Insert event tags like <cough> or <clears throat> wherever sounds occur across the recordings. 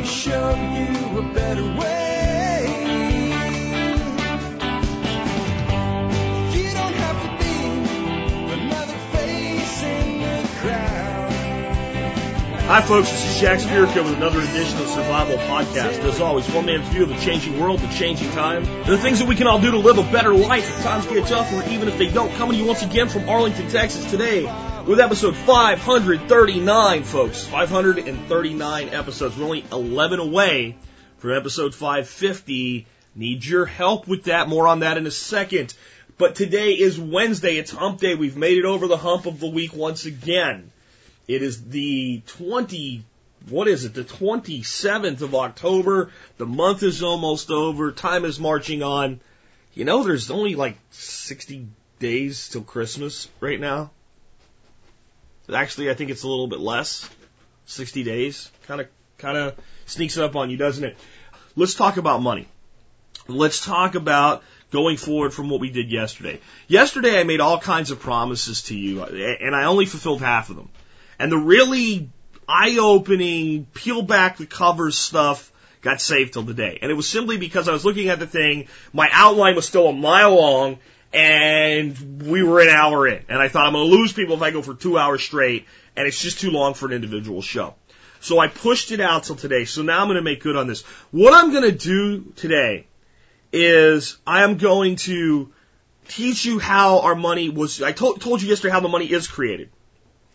Show you a better way. You don't have to be another face in the crowd. Hi folks, this is Jack Spirko with another edition of Survival Podcast. As always, one man's view of the changing world, the changing time, the things that we can all do to live a better life if times get tough or even if they don't. Coming to you once again from Arlington, Texas today with episode 539, folks. 539 episodes. We're only 11 away from episode 550. Need your help with that. More on that in a second. But today is Wednesday. It's hump day. We've made it over the hump of the week once again. It is the 20, what is it? The 27th of October. The month is almost over. Time is marching on. You know, there's only like 60 days till Christmas right now. Actually, I think it's a little bit less. 60 days. Kind of, kind of sneaks up on you, doesn't it? Let's talk about money. Let's talk about going forward from what we did yesterday. Yesterday, I made all kinds of promises to you, and I only fulfilled half of them. And the really eye-opening, peel back the covers stuff got saved till today. And it was simply because I was looking at the thing, my outline was still a mile long, and we were an hour in. And I thought I'm going to lose people if I go for two hours straight, and it's just too long for an individual show. So I pushed it out till today. So now I'm going to make good on this. What I'm going to do today is I am going to teach you how our money was. I told, told you yesterday how the money is created.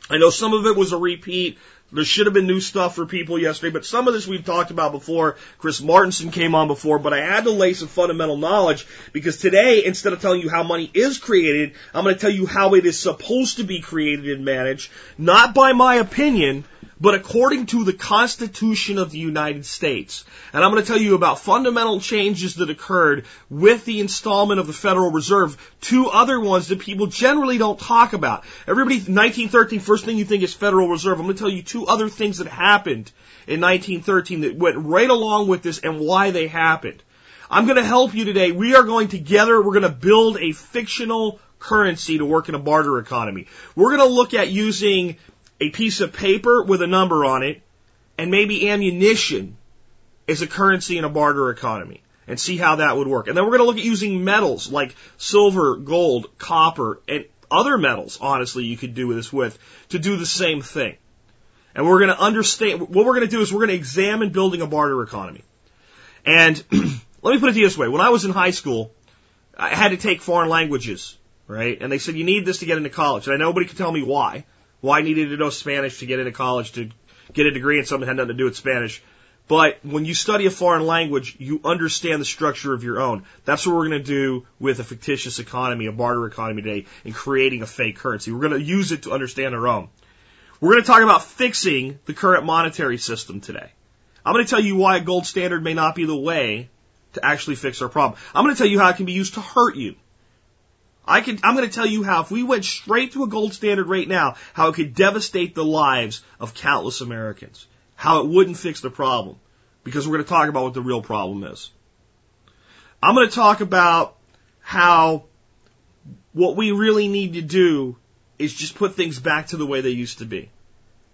I know some of it was a repeat. There should have been new stuff for people yesterday, but some of this we've talked about before. Chris Martenson came on before, but I had to lay some fundamental knowledge because today, instead of telling you how money is created, I'm going to tell you how it is supposed to be created and managed, not by my opinion, but according to the Constitution of the United States. And I'm going to tell you about fundamental changes that occurred with the installment of the Federal Reserve, two other ones that people generally don't talk about. Everybody, 1913, first thing you think is Federal Reserve. I'm going to tell you two other things that happened in 1913 that went right along with this and why they happened. I'm going to help you today. We are going together, we're going to build a fictional currency to work in a barter economy. We're going to look at using a piece of paper with a number on it and maybe ammunition as a currency in a barter economy and see how that would work. And then we're going to look at using metals like silver, gold, copper, and other metals, honestly, you could do this with to do the same thing. And we're going to understand, what we're going to do is we're going to examine building a barter economy. And <clears throat> let me put it this way. When I was in high school, I had to take foreign languages, right? And they said, you need this to get into college. And nobody could tell me why. Why needed to know Spanish to get into college to get a degree in something had nothing to do with Spanish. But when you study a foreign language, you understand the structure of your own. That's what we're going to do with a fictitious economy, a barter economy today, and creating a fake currency. We're going to use it to understand our own. We're going to talk about fixing the current monetary system today. I'm going to tell you why a gold standard may not be the way to actually fix our problem. I'm going to tell you how it can be used to hurt you. I can, I'm going to tell you how if we went straight to a gold standard right now, how it could devastate the lives of countless Americans. How it wouldn't fix the problem. Because we're going to talk about what the real problem is. I'm going to talk about how what we really need to do is just put things back to the way they used to be.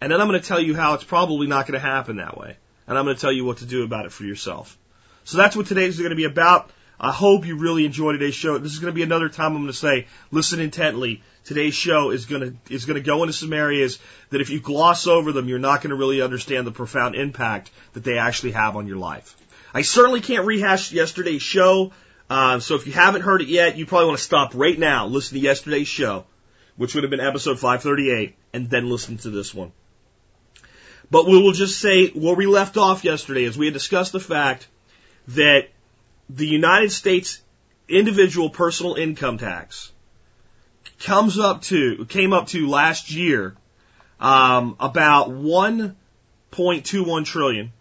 And then I'm going to tell you how it's probably not going to happen that way. And I'm going to tell you what to do about it for yourself. So that's what today's going to be about. I hope you really enjoy today's show. This is going to be another time I'm going to say, listen intently. Today's show is going to is going to go into some areas that if you gloss over them, you're not going to really understand the profound impact that they actually have on your life. I certainly can't rehash yesterday's show. Uh, so if you haven't heard it yet, you probably want to stop right now, listen to yesterday's show, which would have been episode 538, and then listen to this one. But we will just say where we left off yesterday is we had discussed the fact that the United States individual personal income tax comes up to came up to last year um, about 1.21 trillion,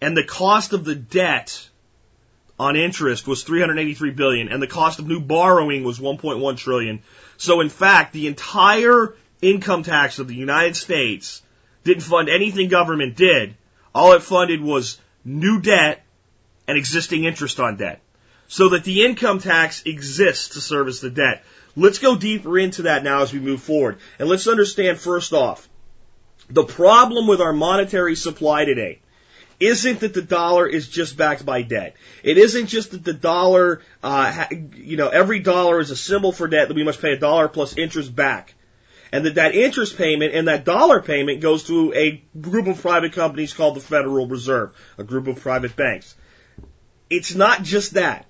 and the cost of the debt on interest was 383 billion, and the cost of new borrowing was 1.1 trillion. So in fact, the entire income tax of the United States didn't fund anything government did. All it funded was new debt and existing interest on debt. So that the income tax exists to service the debt. Let's go deeper into that now as we move forward. And let's understand first off, the problem with our monetary supply today isn't that the dollar is just backed by debt. It isn't just that the dollar, uh, you know, every dollar is a symbol for debt that we must pay a dollar plus interest back. And that that interest payment and that dollar payment goes to a group of private companies called the Federal Reserve, a group of private banks. It's not just that.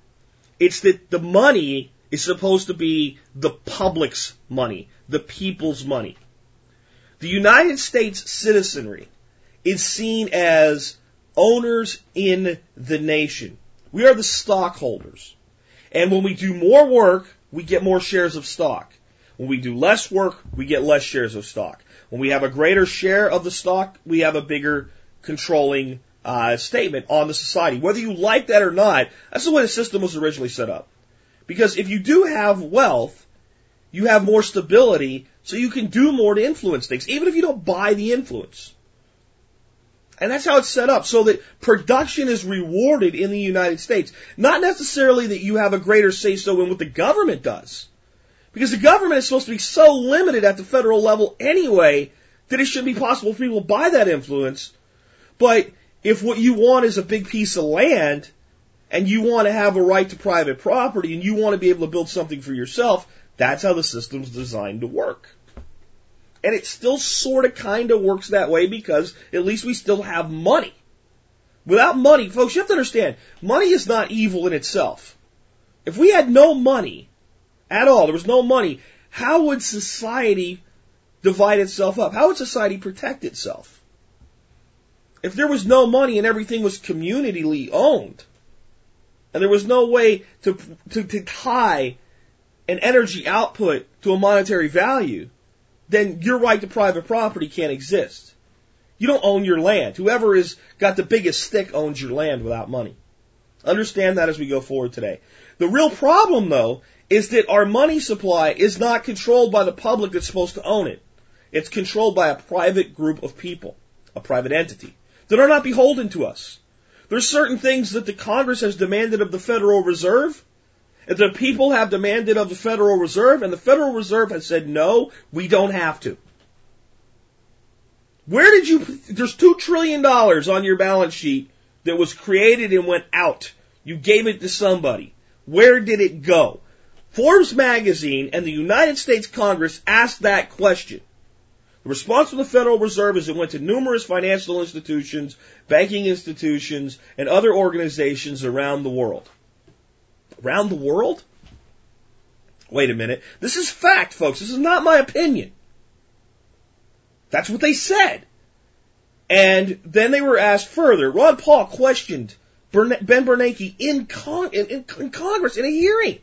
It's that the money is supposed to be the public's money, the people's money. The United States citizenry is seen as owners in the nation. We are the stockholders. And when we do more work, we get more shares of stock. When we do less work, we get less shares of stock. When we have a greater share of the stock, we have a bigger controlling uh, statement on the society. Whether you like that or not, that's the way the system was originally set up. Because if you do have wealth, you have more stability, so you can do more to influence things, even if you don't buy the influence. And that's how it's set up, so that production is rewarded in the United States. Not necessarily that you have a greater say so in what the government does. Because the government is supposed to be so limited at the federal level anyway that it shouldn't be possible for people to buy that influence. But if what you want is a big piece of land, and you want to have a right to private property, and you want to be able to build something for yourself, that's how the system's designed to work. And it still sort of kind of works that way because at least we still have money. Without money, folks, you have to understand, money is not evil in itself. If we had no money at all, there was no money, how would society divide itself up? How would society protect itself? If there was no money and everything was communally owned, and there was no way to, to, to tie an energy output to a monetary value, then your right to private property can't exist. You don't own your land. Whoever has got the biggest stick owns your land without money. Understand that as we go forward today. The real problem though is that our money supply is not controlled by the public that's supposed to own it. It's controlled by a private group of people, a private entity, that are not beholden to us. There's certain things that the Congress has demanded of the Federal Reserve, and the people have demanded of the Federal Reserve, and the Federal Reserve has said, no, we don't have to. Where did you, there's two trillion dollars on your balance sheet that was created and went out. You gave it to somebody. Where did it go? Forbes magazine and the United States Congress asked that question. The response from the Federal Reserve is it went to numerous financial institutions, banking institutions, and other organizations around the world. Around the world? Wait a minute. This is fact, folks. This is not my opinion. That's what they said. And then they were asked further. Ron Paul questioned Ben Bernanke in, Con- in, in, in Congress in a hearing.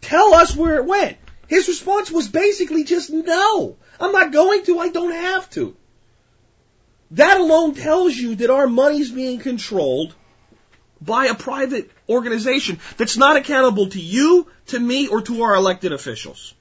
Tell us where it went. His response was basically just no. I'm not going to. I don't have to. That alone tells you that our money's being controlled by a private organization that's not accountable to you, to me, or to our elected officials.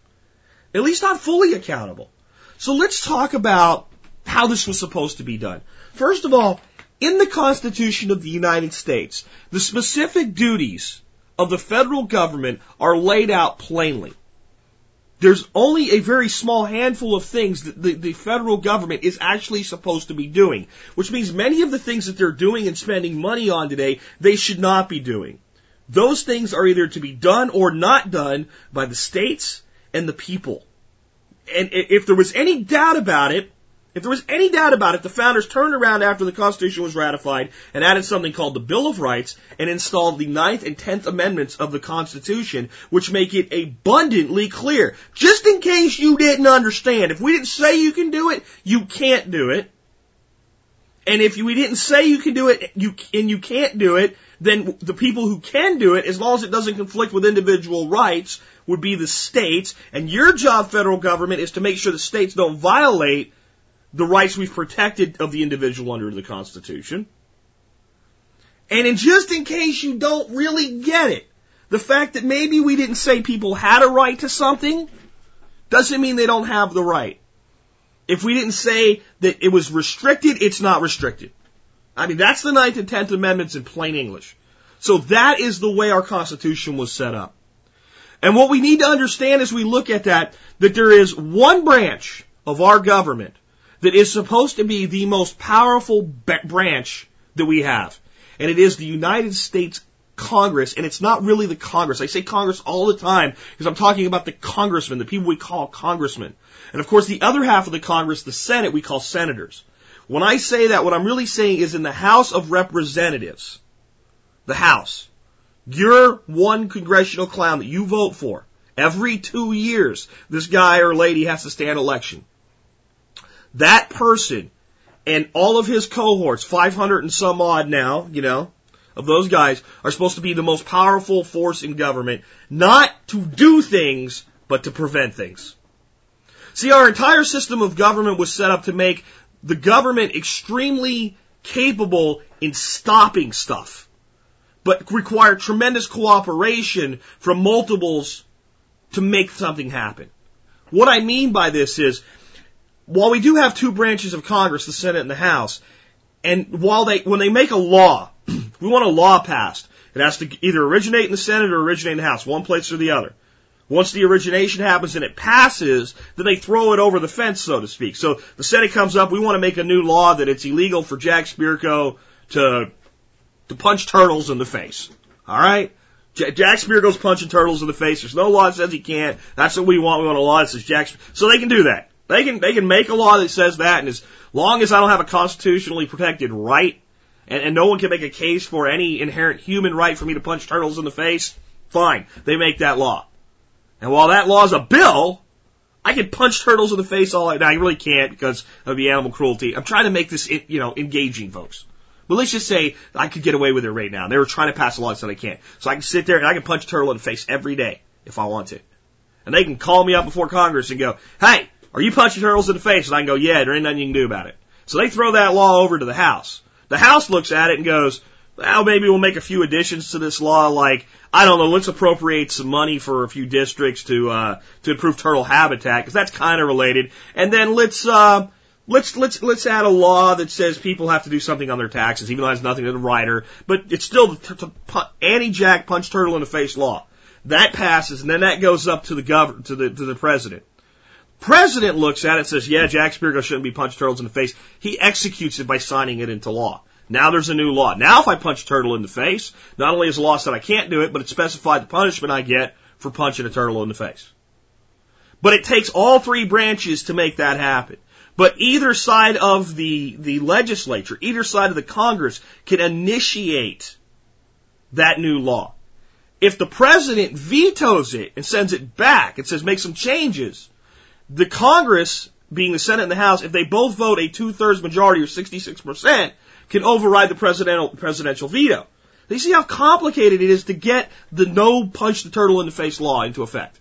At least not fully accountable. So let's talk about how this was supposed to be done. First of all, in the Constitution of the United States, the specific duties of the federal government are laid out plainly. There's only a very small handful of things that the, the federal government is actually supposed to be doing, which means many of the things that they're doing and spending money on today, they should not be doing. Those things are either to be done or not done by the states and the people. And if there was any doubt about it, if there was any doubt about it, the founders turned around after the Constitution was ratified and added something called the Bill of Rights and installed the Ninth and Tenth Amendments of the Constitution, which make it abundantly clear. Just in case you didn't understand, if we didn't say you can do it, you can't do it. And if we didn't say you can do it, you and you can't do it, then the people who can do it, as long as it doesn't conflict with individual rights, would be the states. And your job, federal government, is to make sure the states don't violate the rights we've protected of the individual under the Constitution. And in just in case you don't really get it, the fact that maybe we didn't say people had a right to something doesn't mean they don't have the right. If we didn't say that it was restricted, it's not restricted. I mean, that's the Ninth and Tenth Amendments in plain English. So that is the way our Constitution was set up. And what we need to understand as we look at that, that there is one branch of our government that is supposed to be the most powerful branch that we have. And it is the United States Congress, and it's not really the Congress. I say Congress all the time because I'm talking about the congressmen, the people we call congressmen. And of course, the other half of the Congress, the Senate, we call senators. When I say that, what I'm really saying is in the House of Representatives, the House, your one congressional clown that you vote for, every two years, this guy or lady has to stand election. That person and all of his cohorts, 500 and some odd now, you know, of those guys are supposed to be the most powerful force in government, not to do things, but to prevent things. See, our entire system of government was set up to make the government extremely capable in stopping stuff, but require tremendous cooperation from multiples to make something happen. What I mean by this is, while we do have two branches of Congress, the Senate and the House, and while they, when they make a law, <clears throat> we want a law passed. It has to either originate in the Senate or originate in the House, one place or the other. Once the origination happens and it passes, then they throw it over the fence, so to speak. So the Senate comes up, we want to make a new law that it's illegal for Jack Spirko to, to punch turtles in the face. Alright? Jack Spirko's punching turtles in the face. There's no law that says he can't. That's what we want. We want a law that says Jack, so they can do that. They can, they can make a law that says that and as long as I don't have a constitutionally protected right and, and no one can make a case for any inherent human right for me to punch turtles in the face, fine. They make that law. And while that law is a bill, I can punch turtles in the face all night. Now, I really can't because of the animal cruelty. I'm trying to make this, you know, engaging, folks. But let's just say I could get away with it right now. They were trying to pass a law that I can't. So I can sit there and I can punch a turtle in the face every day if I want to. And they can call me up before Congress and go, hey, are you punching turtles in the face? And I can go, yeah, there ain't nothing you can do about it. So they throw that law over to the House. The House looks at it and goes, well, maybe we'll make a few additions to this law, like, I don't know, let's appropriate some money for a few districts to, uh, to improve turtle habitat, because that's kind of related. And then let's, uh, let's, let's, let's add a law that says people have to do something on their taxes, even though it has nothing to the rider, but it's still the anti-jack punch turtle in the face law. That passes, and then that goes up to the governor, to the, to the president. President looks at it and says, yeah, Jack Spirko shouldn't be punched turtles in the face. He executes it by signing it into law. Now there's a new law. Now if I punch turtle in the face, not only is the law said I can't do it, but it specified the punishment I get for punching a turtle in the face. But it takes all three branches to make that happen. But either side of the, the legislature, either side of the Congress can initiate that new law. If the president vetoes it and sends it back and says make some changes, the Congress, being the Senate and the House, if they both vote a two thirds majority or 66%, can override the presidential, presidential veto. You see how complicated it is to get the no punch the turtle in the face law into effect.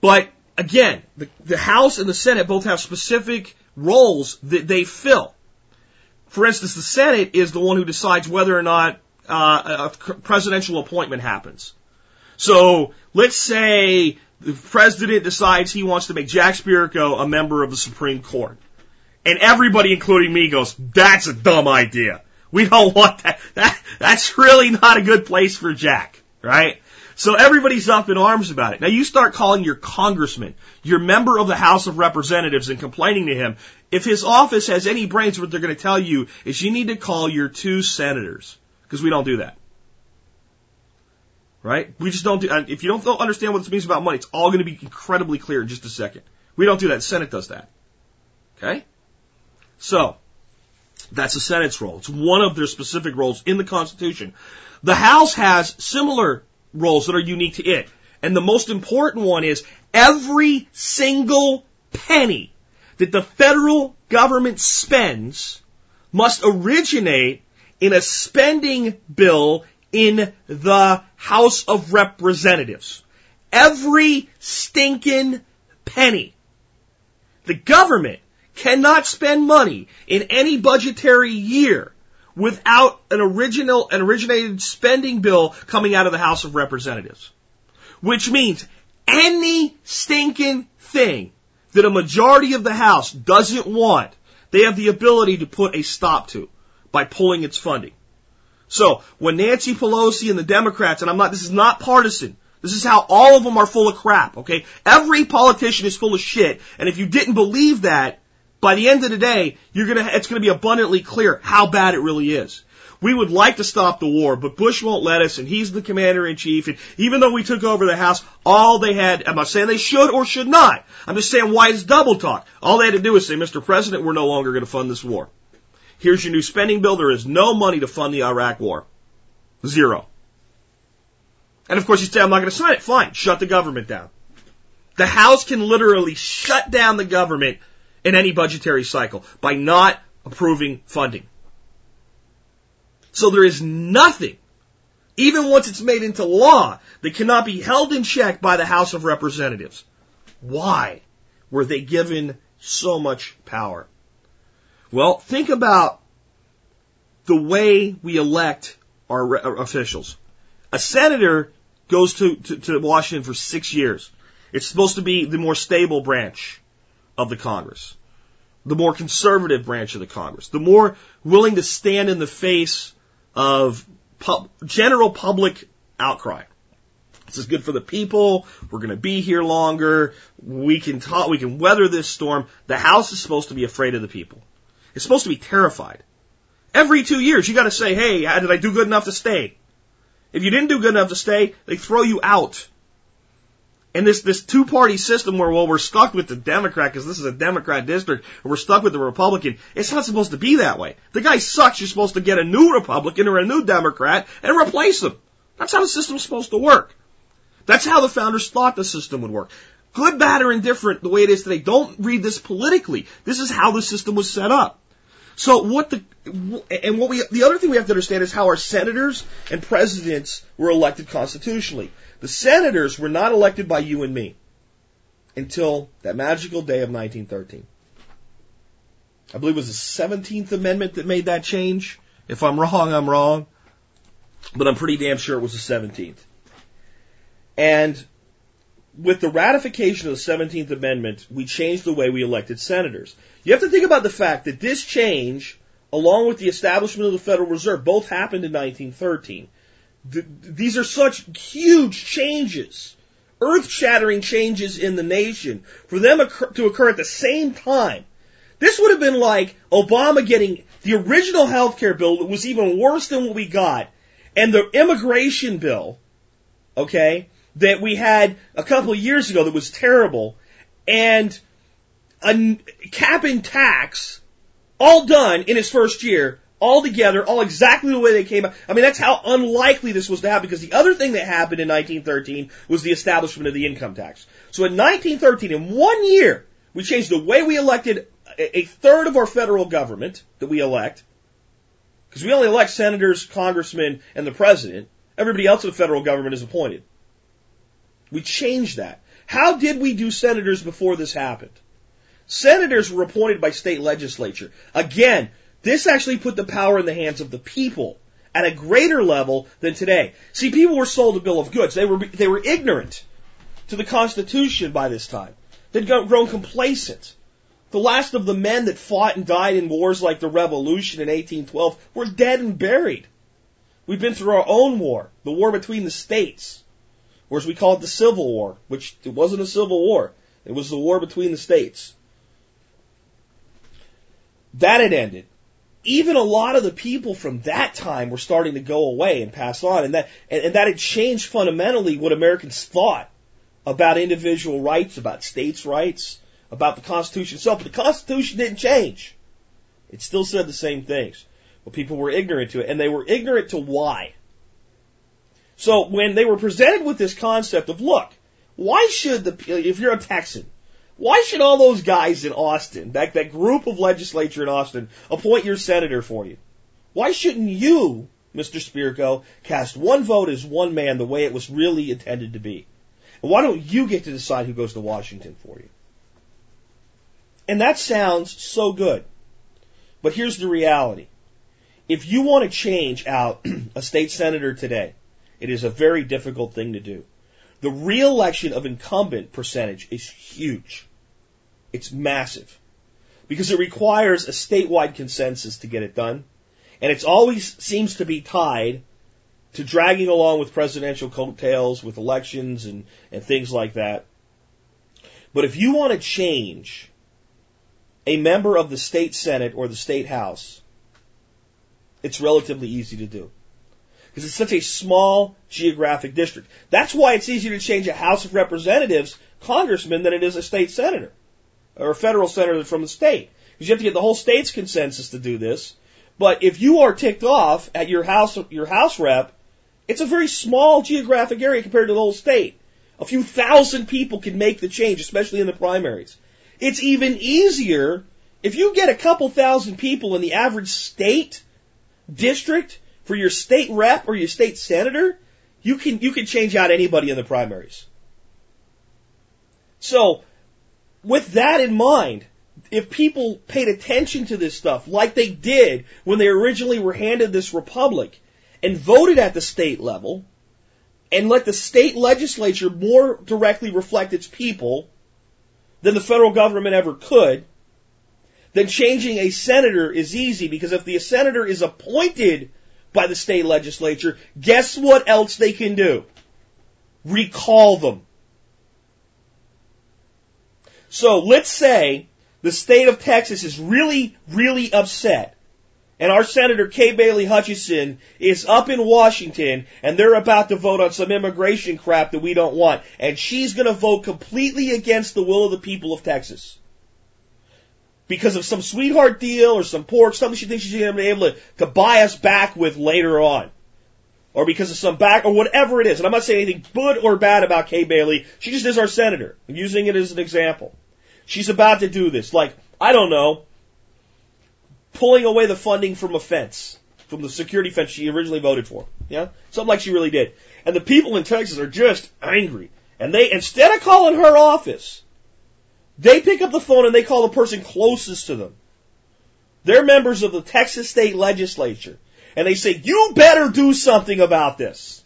But again, the, the House and the Senate both have specific roles that they fill. For instance, the Senate is the one who decides whether or not uh, a presidential appointment happens. So let's say the president decides he wants to make Jack Spirko a member of the Supreme Court. And everybody, including me, goes, that's a dumb idea. We don't want that. that that's really not a good place for Jack, right? So everybody's up in arms about it. Now you start calling your congressman, your member of the House of Representatives and complaining to him. If his office has any brains, what they're going to tell you is you need to call your two senators. Because we don't do that. Right? We just don't do, if you don't understand what this means about money, it's all going to be incredibly clear in just a second. We don't do that. Senate does that. Okay? So, that's the Senate's role. It's one of their specific roles in the Constitution. The House has similar roles that are unique to it. And the most important one is every single penny that the federal government spends must originate in a spending bill in the House of Representatives. Every stinking penny. The government cannot spend money in any budgetary year without an original, an originated spending bill coming out of the House of Representatives. Which means any stinking thing that a majority of the House doesn't want, they have the ability to put a stop to by pulling its funding. So when Nancy Pelosi and the Democrats, and I'm not, this is not partisan. This is how all of them are full of crap, okay? Every politician is full of shit, and if you didn't believe that, by the end of the day, you're gonna, it's gonna be abundantly clear how bad it really is. We would like to stop the war, but Bush won't let us, and he's the commander in chief. And even though we took over the House, all they had, I'm not saying they should or should not. I'm just saying why it's double talk. All they had to do was say, Mr. President, we're no longer going to fund this war. Here's your new spending bill. There is no money to fund the Iraq war. Zero. And of course you say, I'm not going to sign it. Fine. Shut the government down. The House can literally shut down the government in any budgetary cycle by not approving funding. So there is nothing, even once it's made into law, that cannot be held in check by the House of Representatives. Why were they given so much power? Well, think about the way we elect our, officials. A senator goes to, to, to Washington for six years. It's supposed to be the more stable branch of the Congress, the more conservative branch of the Congress, the more willing to stand in the face of pub, general public outcry. This is good for the people. We're going to be here longer. We can talk, we can weather this storm. The House is supposed to be afraid of the people. It's supposed to be terrified. Every two years, you got to say, "Hey, did I do good enough to stay?" If you didn't do good enough to stay, they throw you out. And this this two party system where well we're stuck with the Democrat because this is a Democrat district and we're stuck with the Republican. It's not supposed to be that way. The guy sucks. You're supposed to get a new Republican or a new Democrat and replace them. That's how the system's supposed to work. That's how the founders thought the system would work. Good, bad, or indifferent, the way it is today. Don't read this politically. This is how the system was set up. So what the and what we the other thing we have to understand is how our senators and presidents were elected constitutionally. The senators were not elected by you and me until that magical day of 1913. I believe it was the 17th Amendment that made that change. If I'm wrong, I'm wrong. But I'm pretty damn sure it was the 17th. And with the ratification of the 17th Amendment, we changed the way we elected senators. You have to think about the fact that this change, along with the establishment of the Federal Reserve, both happened in 1913. Th- these are such huge changes, earth shattering changes in the nation, for them occur- to occur at the same time. This would have been like Obama getting the original health care bill that was even worse than what we got, and the immigration bill, okay, that we had a couple of years ago that was terrible, and a cap and tax, all done in his first year, all together, all exactly the way they came out. I mean, that's how unlikely this was to happen because the other thing that happened in 1913 was the establishment of the income tax. So in 1913, in one year, we changed the way we elected a third of our federal government that we elect, because we only elect senators, congressmen, and the president. Everybody else in the federal government is appointed. We changed that. How did we do senators before this happened? Senators were appointed by state legislature. Again, this actually put the power in the hands of the people at a greater level than today. See, people were sold a bill of goods. They were, they were ignorant to the Constitution by this time. They'd grown complacent. The last of the men that fought and died in wars like the Revolution in 1812 were dead and buried. We've been through our own war, the war between the states, or as we call it, the Civil War, which it wasn't a civil war. It was the war between the states. That had ended. Even a lot of the people from that time were starting to go away and pass on, and that and, and that had changed fundamentally what Americans thought about individual rights, about states' rights, about the Constitution itself. But the Constitution didn't change. It still said the same things. But people were ignorant to it, and they were ignorant to why. So when they were presented with this concept of, look, why should the, if you're a Texan, why should all those guys in Austin, that, that group of legislature in Austin, appoint your senator for you? Why shouldn't you, Mr. Spirko, cast one vote as one man the way it was really intended to be? And why don't you get to decide who goes to Washington for you? And that sounds so good. But here's the reality. If you want to change out <clears throat> a state senator today, it is a very difficult thing to do. The reelection of incumbent percentage is huge. It's massive. Because it requires a statewide consensus to get it done. And it always seems to be tied to dragging along with presidential coattails, with elections and, and things like that. But if you want to change a member of the state senate or the state house, it's relatively easy to do. Because it's such a small geographic district. That's why it's easier to change a House of Representatives congressman than it is a state senator or a federal senator from the state. Because you have to get the whole state's consensus to do this. But if you are ticked off at your house, your house rep, it's a very small geographic area compared to the whole state. A few thousand people can make the change, especially in the primaries. It's even easier if you get a couple thousand people in the average state district for your state rep or your state senator, you can you can change out anybody in the primaries. So, with that in mind, if people paid attention to this stuff like they did when they originally were handed this republic and voted at the state level and let the state legislature more directly reflect its people than the federal government ever could, then changing a senator is easy because if the senator is appointed by the state legislature, guess what else they can do? Recall them. So let's say the state of Texas is really, really upset. And our Senator Kay Bailey Hutchison is up in Washington and they're about to vote on some immigration crap that we don't want. And she's going to vote completely against the will of the people of Texas. Because of some sweetheart deal or some pork, something she thinks she's going to be able to, to buy us back with later on. Or because of some back, or whatever it is. And I'm not saying anything good or bad about Kay Bailey. She just is our senator. I'm using it as an example. She's about to do this. Like, I don't know, pulling away the funding from a fence, from the security fence she originally voted for. Yeah? Something like she really did. And the people in Texas are just angry. And they, instead of calling her office, they pick up the phone and they call the person closest to them. They're members of the Texas state legislature. And they say, you better do something about this.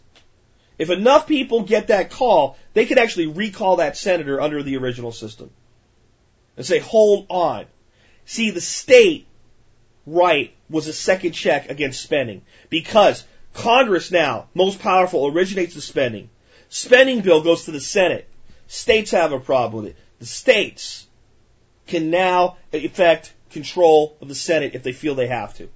If enough people get that call, they could actually recall that senator under the original system. And say, hold on. See, the state right was a second check against spending because Congress now, most powerful, originates the spending. Spending bill goes to the Senate. States have a problem with it. The states can now effect control of the Senate if they feel they have to.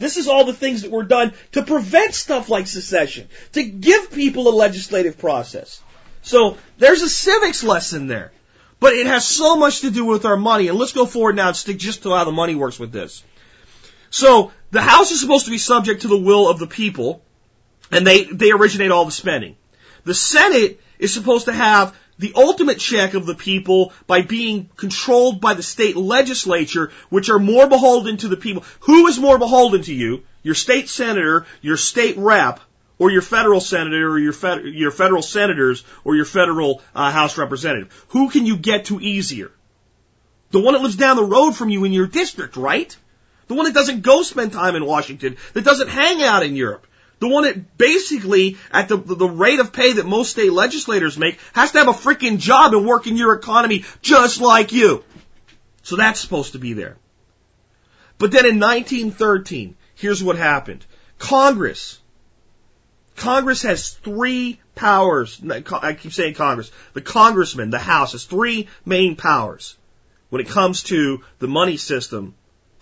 This is all the things that were done to prevent stuff like secession, to give people a legislative process. So there's a civics lesson there. But it has so much to do with our money. And let's go forward now and stick just to how the money works with this. So the House is supposed to be subject to the will of the people, and they, they originate all the spending. The Senate is supposed to have the ultimate check of the people by being controlled by the state legislature, which are more beholden to the people. Who is more beholden to you? Your state senator, your state rep, or your federal senator, or your, fed, your federal senators, or your federal uh, House representative. Who can you get to easier? The one that lives down the road from you in your district, right? The one that doesn't go spend time in Washington, that doesn't hang out in Europe. The one that basically, at the, the rate of pay that most state legislators make, has to have a freaking job and work in your economy just like you. So that's supposed to be there. But then in 1913, here's what happened. Congress, Congress has three powers. I keep saying Congress. The congressman, the House, has three main powers when it comes to the money system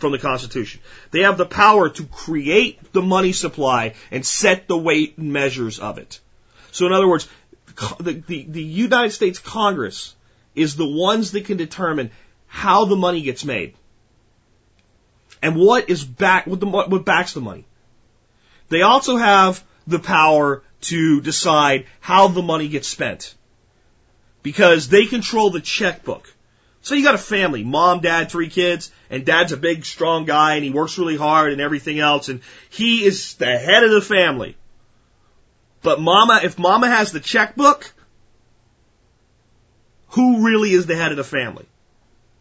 from the Constitution. They have the power to create the money supply and set the weight and measures of it. So in other words, the, the, the United States Congress is the ones that can determine how the money gets made and what is back, what, the, what backs the money. They also have the power to decide how the money gets spent because they control the checkbook. So you got a family, mom, dad, three kids, and dad's a big, strong guy and he works really hard and everything else and he is the head of the family. But mama, if mama has the checkbook, who really is the head of the family?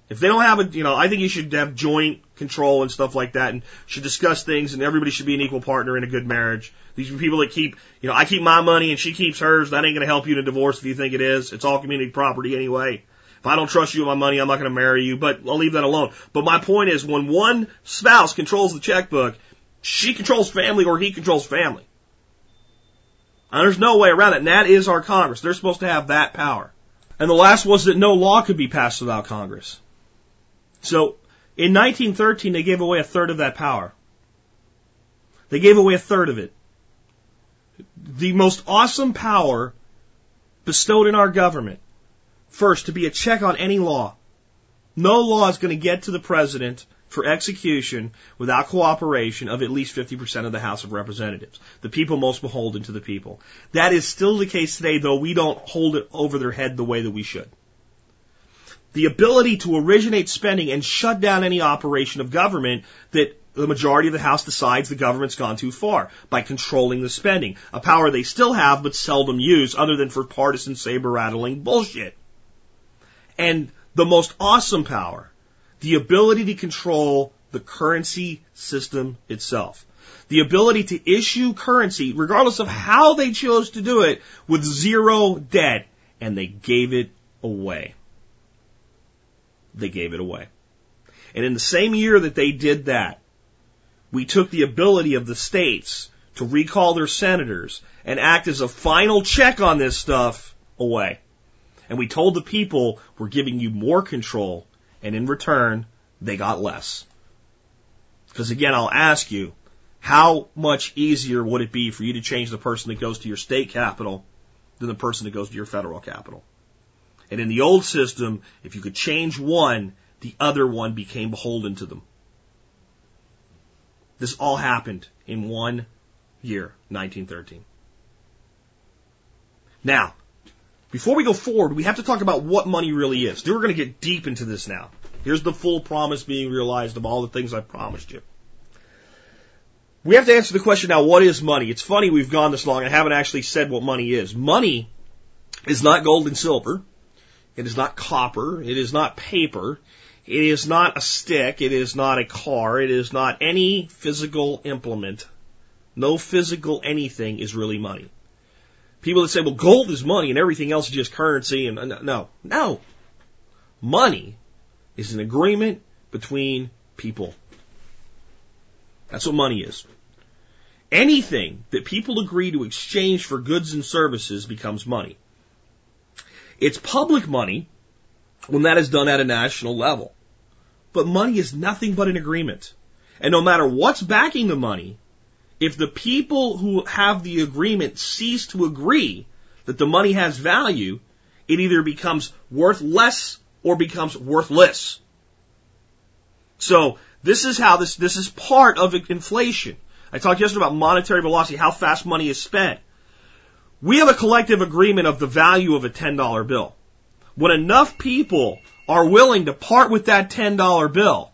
If they don't have a, you know, I think you should have joint control and stuff like that and should discuss things and everybody should be an equal partner in a good marriage. These are people that keep, you know, I keep my money and she keeps hers. That ain't going to help you in a divorce if you think it is. It's all community property anyway. If I don't trust you with my money, I'm not going to marry you, but I'll leave that alone. But my point is when one spouse controls the checkbook, she controls family or he controls family. And there's no way around it. And that is our Congress. They're supposed to have that power. And the last was that no law could be passed without Congress. So in 1913, they gave away a third of that power. They gave away a third of it. The most awesome power bestowed in our government, first, to be a check on any law. No law is going to get to the president for execution without cooperation of at least 50% of the House of Representatives, the people most beholden to the people. That is still the case today, though we don't hold it over their head the way that we should. The ability to originate spending and shut down any operation of government that the majority of the House decides the government's gone too far by controlling the spending, a power they still have but seldom use other than for partisan saber rattling bullshit. And the most awesome power the ability to control the currency system itself. The ability to issue currency, regardless of how they chose to do it, with zero debt, and they gave it away. They gave it away. And in the same year that they did that, we took the ability of the states to recall their senators and act as a final check on this stuff away. And we told the people, we're giving you more control and in return, they got less. Because again, I'll ask you, how much easier would it be for you to change the person that goes to your state capital than the person that goes to your federal capital? And in the old system, if you could change one, the other one became beholden to them. This all happened in one year, 1913. Now, before we go forward, we have to talk about what money really is. We're going to get deep into this now. Here's the full promise being realized of all the things I promised you. We have to answer the question now, what is money? It's funny we've gone this long and haven't actually said what money is. Money is not gold and silver. It is not copper. It is not paper. It is not a stick. It is not a car. It is not any physical implement. No physical anything is really money. People that say, well, gold is money and everything else is just currency and uh, no, no. Money is an agreement between people. That's what money is. Anything that people agree to exchange for goods and services becomes money. It's public money when that is done at a national level. But money is nothing but an agreement. And no matter what's backing the money, if the people who have the agreement cease to agree that the money has value, it either becomes worth less or becomes worthless. So this is how this, this is part of inflation. I talked yesterday about monetary velocity, how fast money is spent. We have a collective agreement of the value of a $10 bill. When enough people are willing to part with that $10 bill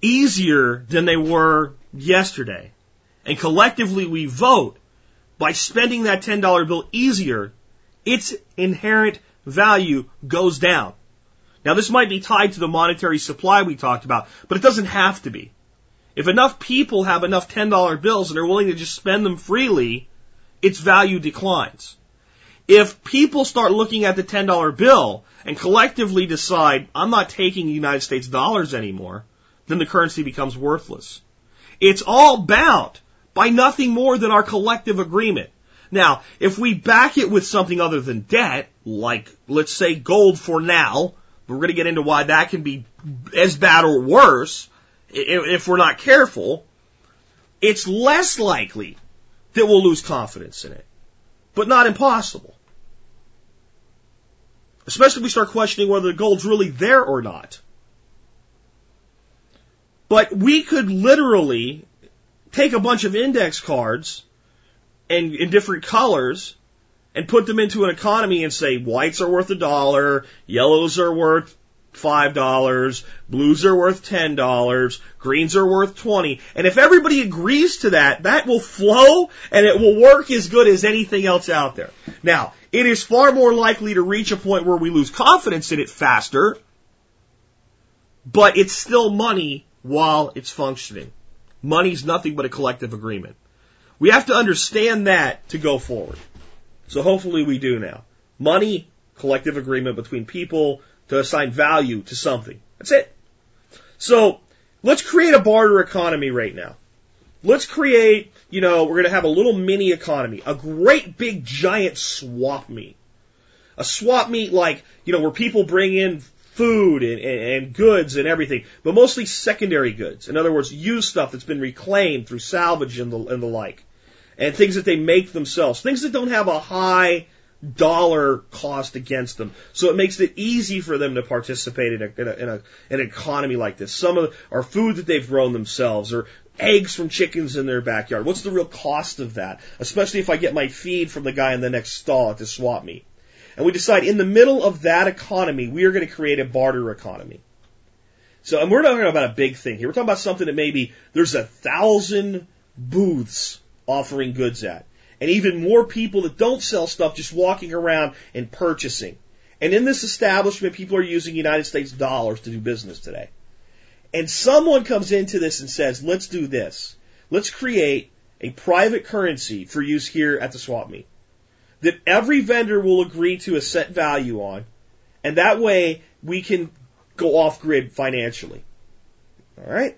easier than they were yesterday, and collectively we vote by spending that $10 bill easier, its inherent value goes down. Now this might be tied to the monetary supply we talked about, but it doesn't have to be. If enough people have enough $10 bills and are willing to just spend them freely, its value declines. If people start looking at the $10 bill and collectively decide, I'm not taking United States dollars anymore, then the currency becomes worthless. It's all bound by nothing more than our collective agreement. Now, if we back it with something other than debt, like, let's say gold for now, we're going to get into why that can be as bad or worse if we're not careful. It's less likely that we'll lose confidence in it, but not impossible. Especially if we start questioning whether the gold's really there or not. But we could literally take a bunch of index cards and in different colors and put them into an economy and say whites are worth a dollar, yellows are worth five dollars, blues are worth ten dollars, greens are worth twenty. And if everybody agrees to that, that will flow and it will work as good as anything else out there. Now, it is far more likely to reach a point where we lose confidence in it faster but it's still money while it's functioning. Money's nothing but a collective agreement. We have to understand that to go forward. So hopefully we do now. Money, collective agreement between people to assign value to something. That's it. So let's create a barter economy right now. Let's create, you know, we're going to have a little mini economy, a great big giant swap meet. A swap meet like, you know, where people bring in food and, and, and goods and everything, but mostly secondary goods. In other words, used stuff that's been reclaimed through salvage and the, and the like. And things that they make themselves. Things that don't have a high dollar cost against them. So it makes it easy for them to participate in, a, in, a, in, a, an economy like this. Some of are food that they've grown themselves or eggs from chickens in their backyard. What's the real cost of that? Especially if I get my feed from the guy in the next stall at the swap meet. And we decide in the middle of that economy, we are going to create a barter economy. So, and we're not talking about a big thing here. We're talking about something that maybe there's a thousand booths offering goods at. And even more people that don't sell stuff just walking around and purchasing. And in this establishment, people are using United States dollars to do business today. And someone comes into this and says, let's do this. Let's create a private currency for use here at the swap meet that every vendor will agree to a set value on, and that way we can go off grid financially. All right?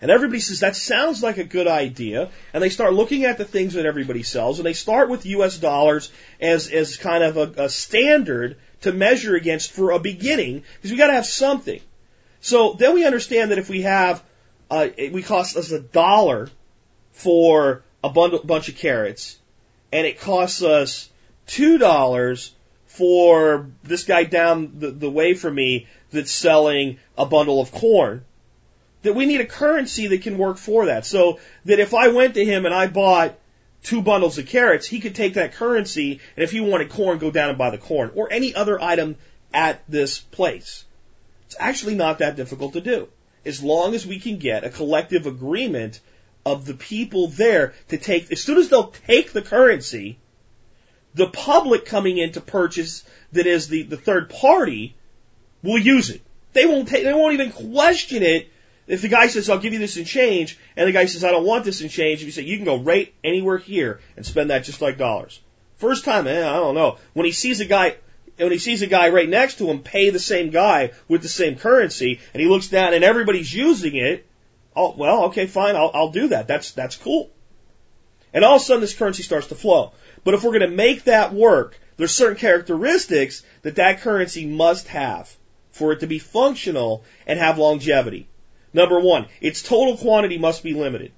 And everybody says that sounds like a good idea, and they start looking at the things that everybody sells, and they start with U.S. dollars as as kind of a, a standard to measure against for a beginning, because we got to have something. So then we understand that if we have, uh, we cost us a dollar for a bundle, bunch of carrots, and it costs us two dollars for this guy down the, the way from me that's selling a bundle of corn. That we need a currency that can work for that. So that if I went to him and I bought two bundles of carrots, he could take that currency and if he wanted corn, go down and buy the corn or any other item at this place. It's actually not that difficult to do. As long as we can get a collective agreement of the people there to take, as soon as they'll take the currency, the public coming in to purchase, that is the, the third party, will use it. They won't take, they won't even question it. If the guy says, I'll give you this in change, and the guy says, I don't want this in change, if you say, you can go right anywhere here and spend that just like dollars. First time, eh, I don't know. When he sees a guy, when he sees a guy right next to him pay the same guy with the same currency, and he looks down and everybody's using it, Oh, well, okay, fine. I'll, I'll do that. That's, that's cool. And all of a sudden this currency starts to flow. But if we're going to make that work, there's certain characteristics that that currency must have for it to be functional and have longevity. Number one, its total quantity must be limited.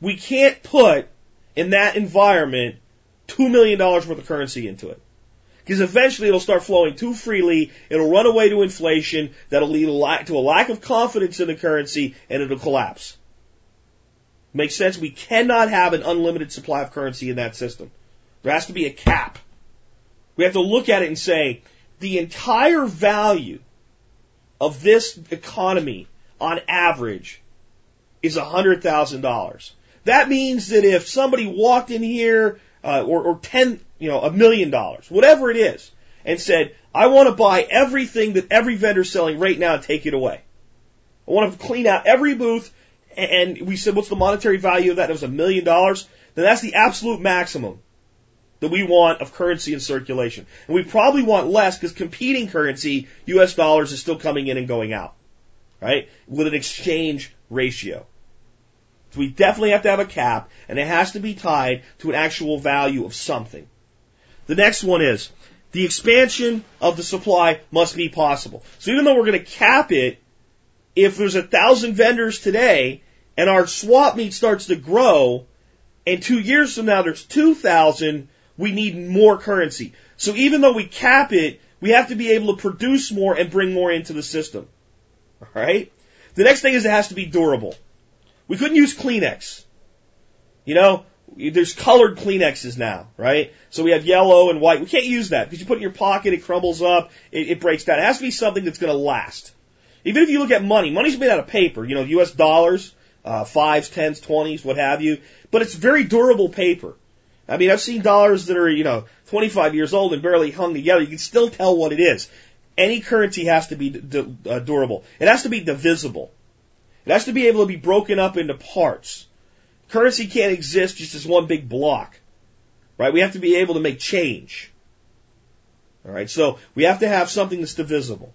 We can't put in that environment $2 million worth of currency into it. Because eventually it'll start flowing too freely, it'll run away to inflation, that'll lead to a lack of confidence in the currency, and it'll collapse. Makes sense? We cannot have an unlimited supply of currency in that system. There has to be a cap. We have to look at it and say, the entire value of this economy on average is $100,000. That means that if somebody walked in here, uh, or, or 10, you know, a million dollars, whatever it is, and said, I want to buy everything that every vendor's selling right now and take it away. I want to clean out every booth. And we said, what's the monetary value of that? It was a million dollars. Then that's the absolute maximum that we want of currency in circulation. And we probably want less because competing currency, US dollars, is still coming in and going out. Right? With an exchange ratio. So we definitely have to have a cap and it has to be tied to an actual value of something. The next one is the expansion of the supply must be possible. So even though we're going to cap it, if there's a thousand vendors today and our swap meet starts to grow, and two years from now there's 2,000, we need more currency. So even though we cap it, we have to be able to produce more and bring more into the system. Alright? The next thing is it has to be durable. We couldn't use Kleenex. You know, there's colored Kleenexes now, right? So we have yellow and white. We can't use that because you put it in your pocket, it crumbles up, it, it breaks down. It has to be something that's going to last. Even if you look at money, money's made out of paper, you know, U.S. dollars, uh, fives, tens, twenties, what have you, but it's very durable paper. I mean, I've seen dollars that are, you know, 25 years old and barely hung together. You can still tell what it is. any currency has to be d- d- uh, durable. It has to be divisible. It has to be able to be broken up into parts. Currency can't exist just as one big block. Right? We have to be able to make change. Alright, so we have to have something that's divisible.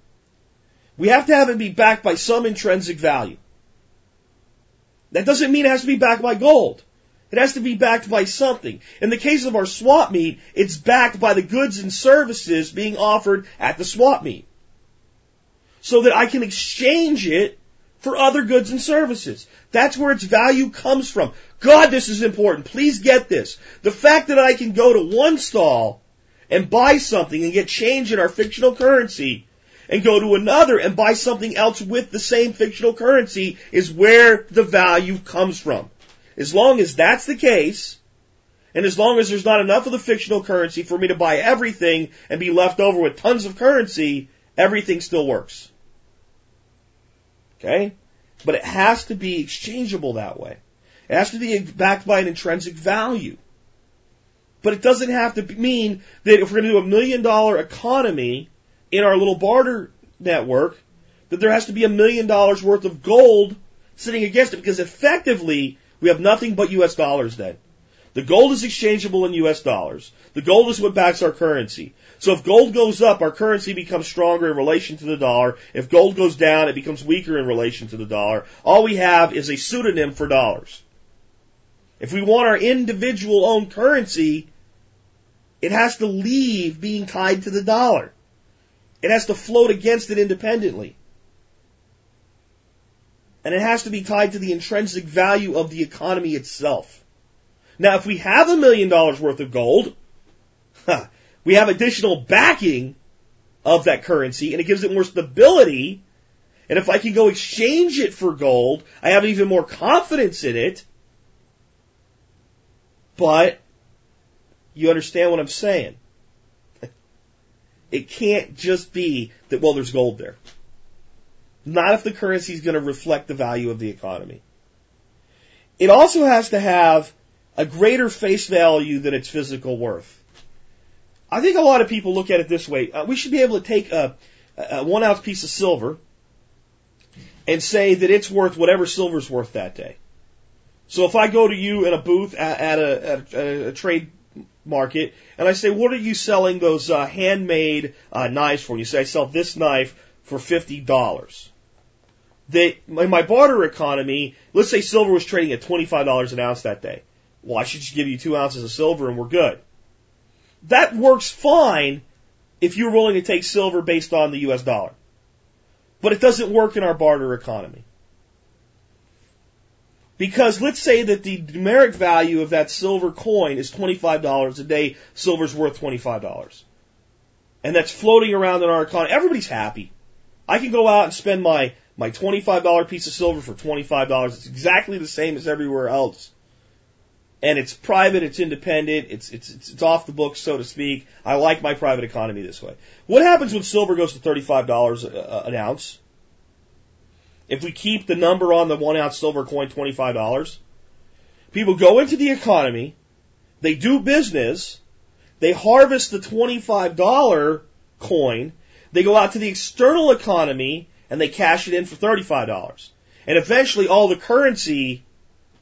We have to have it be backed by some intrinsic value. That doesn't mean it has to be backed by gold. It has to be backed by something. In the case of our swap meet, it's backed by the goods and services being offered at the swap meet. So that I can exchange it for other goods and services. That's where its value comes from. God, this is important. Please get this. The fact that I can go to one stall and buy something and get change in our fictional currency and go to another and buy something else with the same fictional currency is where the value comes from. As long as that's the case, and as long as there's not enough of the fictional currency for me to buy everything and be left over with tons of currency, everything still works. Okay? But it has to be exchangeable that way. It has to be backed by an intrinsic value. But it doesn't have to mean that if we're going to do a million dollar economy in our little barter network, that there has to be a million dollars worth of gold sitting against it because effectively we have nothing but US dollars then. The gold is exchangeable in US dollars. The gold is what backs our currency. So if gold goes up, our currency becomes stronger in relation to the dollar. If gold goes down, it becomes weaker in relation to the dollar. All we have is a pseudonym for dollars. If we want our individual own currency, it has to leave being tied to the dollar. It has to float against it independently. And it has to be tied to the intrinsic value of the economy itself. Now, if we have a million dollars worth of gold, <laughs> we have additional backing of that currency and it gives it more stability. And if I can go exchange it for gold, I have even more confidence in it. But you understand what I'm saying? It can't just be that, well, there's gold there. Not if the currency is going to reflect the value of the economy. It also has to have a greater face value than its physical worth. I think a lot of people look at it this way. Uh, we should be able to take a, a one ounce piece of silver and say that it's worth whatever silver's worth that day. So if I go to you in a booth at, at, a, at a, a, trade market and I say, what are you selling those uh, handmade uh, knives for? And you say, I sell this knife for fifty dollars. That in my barter economy, let's say silver was trading at twenty five dollars an ounce that day. Well, I should just give you two ounces of silver and we're good. That works fine if you're willing to take silver based on the US dollar. But it doesn't work in our barter economy. Because let's say that the numeric value of that silver coin is $25 a day, silver's worth $25. And that's floating around in our economy. Everybody's happy. I can go out and spend my, my $25 piece of silver for $25. It's exactly the same as everywhere else and it's private, it's independent, it's, it's, it's, off the books, so to speak. I like my private economy this way. What happens when silver goes to $35 uh, uh, an ounce? If we keep the number on the one ounce silver coin $25, people go into the economy, they do business, they harvest the $25 coin, they go out to the external economy, and they cash it in for $35. And eventually all the currency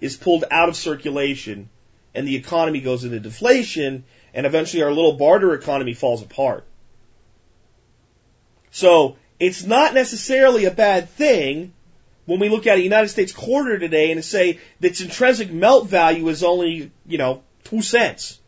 is pulled out of circulation and the economy goes into deflation and eventually our little barter economy falls apart. So it's not necessarily a bad thing when we look at a United States quarter today and say that its intrinsic melt value is only, you know, two cents.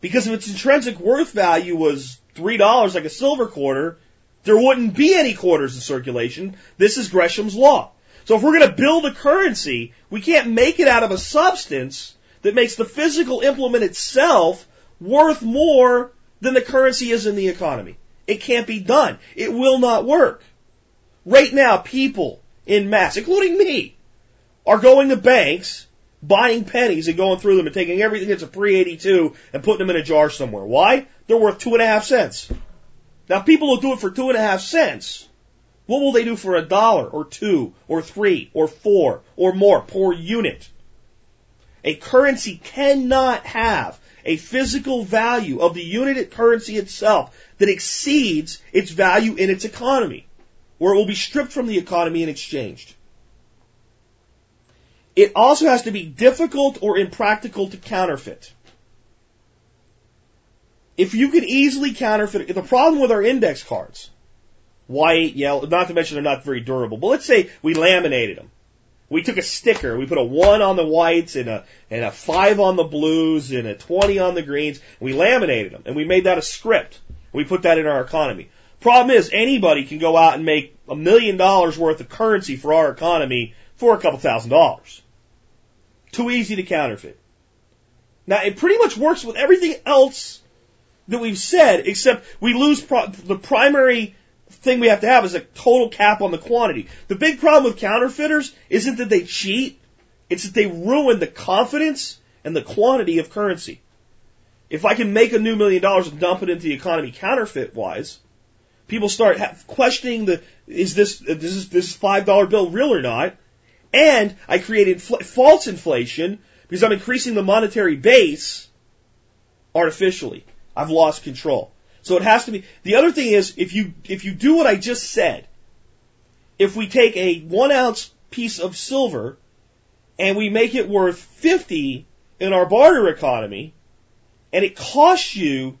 Because if its intrinsic worth value was three dollars like a silver quarter, there wouldn't be any quarters in circulation. This is Gresham's law. So if we're going to build a currency, we can't make it out of a substance that makes the physical implement itself worth more than the currency is in the economy. It can't be done. It will not work. Right now, people in mass, including me, are going to banks, buying pennies and going through them and taking everything that's a pre-82 and putting them in a jar somewhere. Why? They're worth two and a half cents. Now people will do it for two and a half cents. What will they do for a dollar or two or three or four or more per unit? A currency cannot have a physical value of the unit currency itself that exceeds its value in its economy, or it will be stripped from the economy and exchanged. It also has to be difficult or impractical to counterfeit. If you could easily counterfeit, the problem with our index cards, white, yellow, not to mention they're not very durable, but let's say we laminated them. We took a sticker, we put a one on the whites and a, and a five on the blues and a 20 on the greens, we laminated them, and we made that a script. We put that in our economy. Problem is, anybody can go out and make a million dollars worth of currency for our economy for a couple thousand dollars. Too easy to counterfeit. Now, it pretty much works with everything else that we've said, except we lose pro- the primary thing we have to have is a total cap on the quantity. The big problem with counterfeiters isn't that they cheat, it's that they ruin the confidence and the quantity of currency. If I can make a new million dollars and dump it into the economy counterfeit wise, people start ha- questioning the is this is this this five dollar bill real or not? And I created fl- false inflation because I'm increasing the monetary base artificially. I've lost control. So it has to be. The other thing is, if you if you do what I just said, if we take a one ounce piece of silver and we make it worth fifty in our barter economy, and it costs you,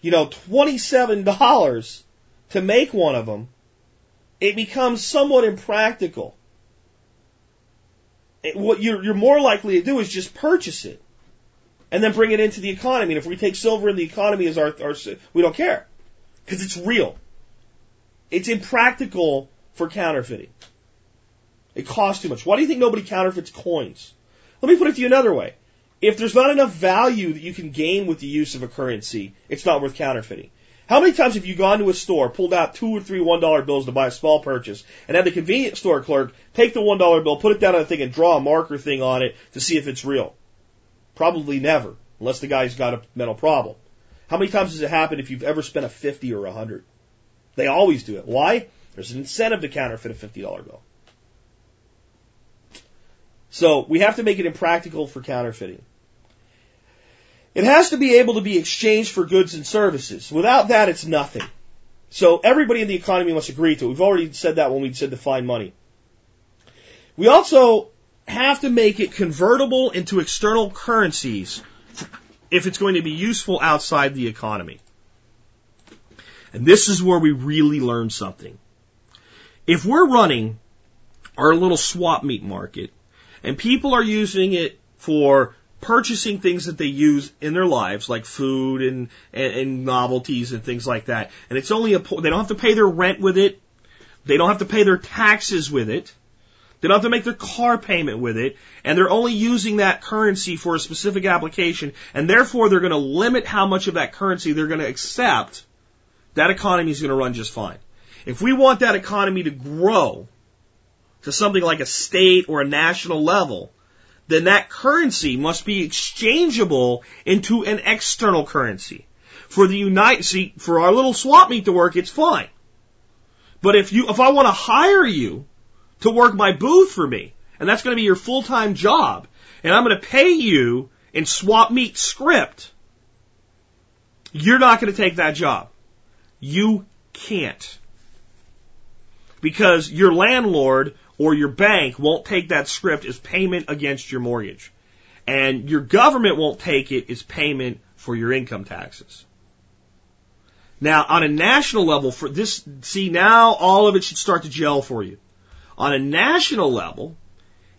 you know, twenty seven dollars to make one of them, it becomes somewhat impractical. It, what you're, you're more likely to do is just purchase it and then bring it into the economy. And if we take silver in the economy as our, our we don't care because it's real. It's impractical for counterfeiting. It costs too much. Why do you think nobody counterfeits coins? Let me put it to you another way. If there's not enough value that you can gain with the use of a currency, it's not worth counterfeiting. How many times have you gone to a store, pulled out two or three one dollar bills to buy a small purchase, and had the convenience store clerk take the one dollar bill, put it down on the thing, and draw a marker thing on it to see if it's real? Probably never, unless the guy's got a mental problem. How many times has it happened if you've ever spent a fifty or a hundred? They always do it. Why? There's an incentive to counterfeit a fifty dollar bill. So we have to make it impractical for counterfeiting. It has to be able to be exchanged for goods and services. Without that, it's nothing. So everybody in the economy must agree to it. We've already said that when we said define money. We also have to make it convertible into external currencies if it's going to be useful outside the economy. And this is where we really learn something. If we're running our little swap meet market and people are using it for purchasing things that they use in their lives, like food and, and, and novelties and things like that. And it's only a, they don't have to pay their rent with it. They don't have to pay their taxes with it. They don't have to make their car payment with it. And they're only using that currency for a specific application. And therefore they're going to limit how much of that currency they're going to accept. That economy is going to run just fine. If we want that economy to grow to something like a state or a national level, then that currency must be exchangeable into an external currency. For the United, see, for our little swap meet to work, it's fine. But if you, if I want to hire you to work my booth for me, and that's going to be your full-time job, and I'm going to pay you in swap meet script, you're not going to take that job. You can't. Because your landlord or your bank won't take that script as payment against your mortgage. And your government won't take it as payment for your income taxes. Now, on a national level, for this, see now all of it should start to gel for you. On a national level,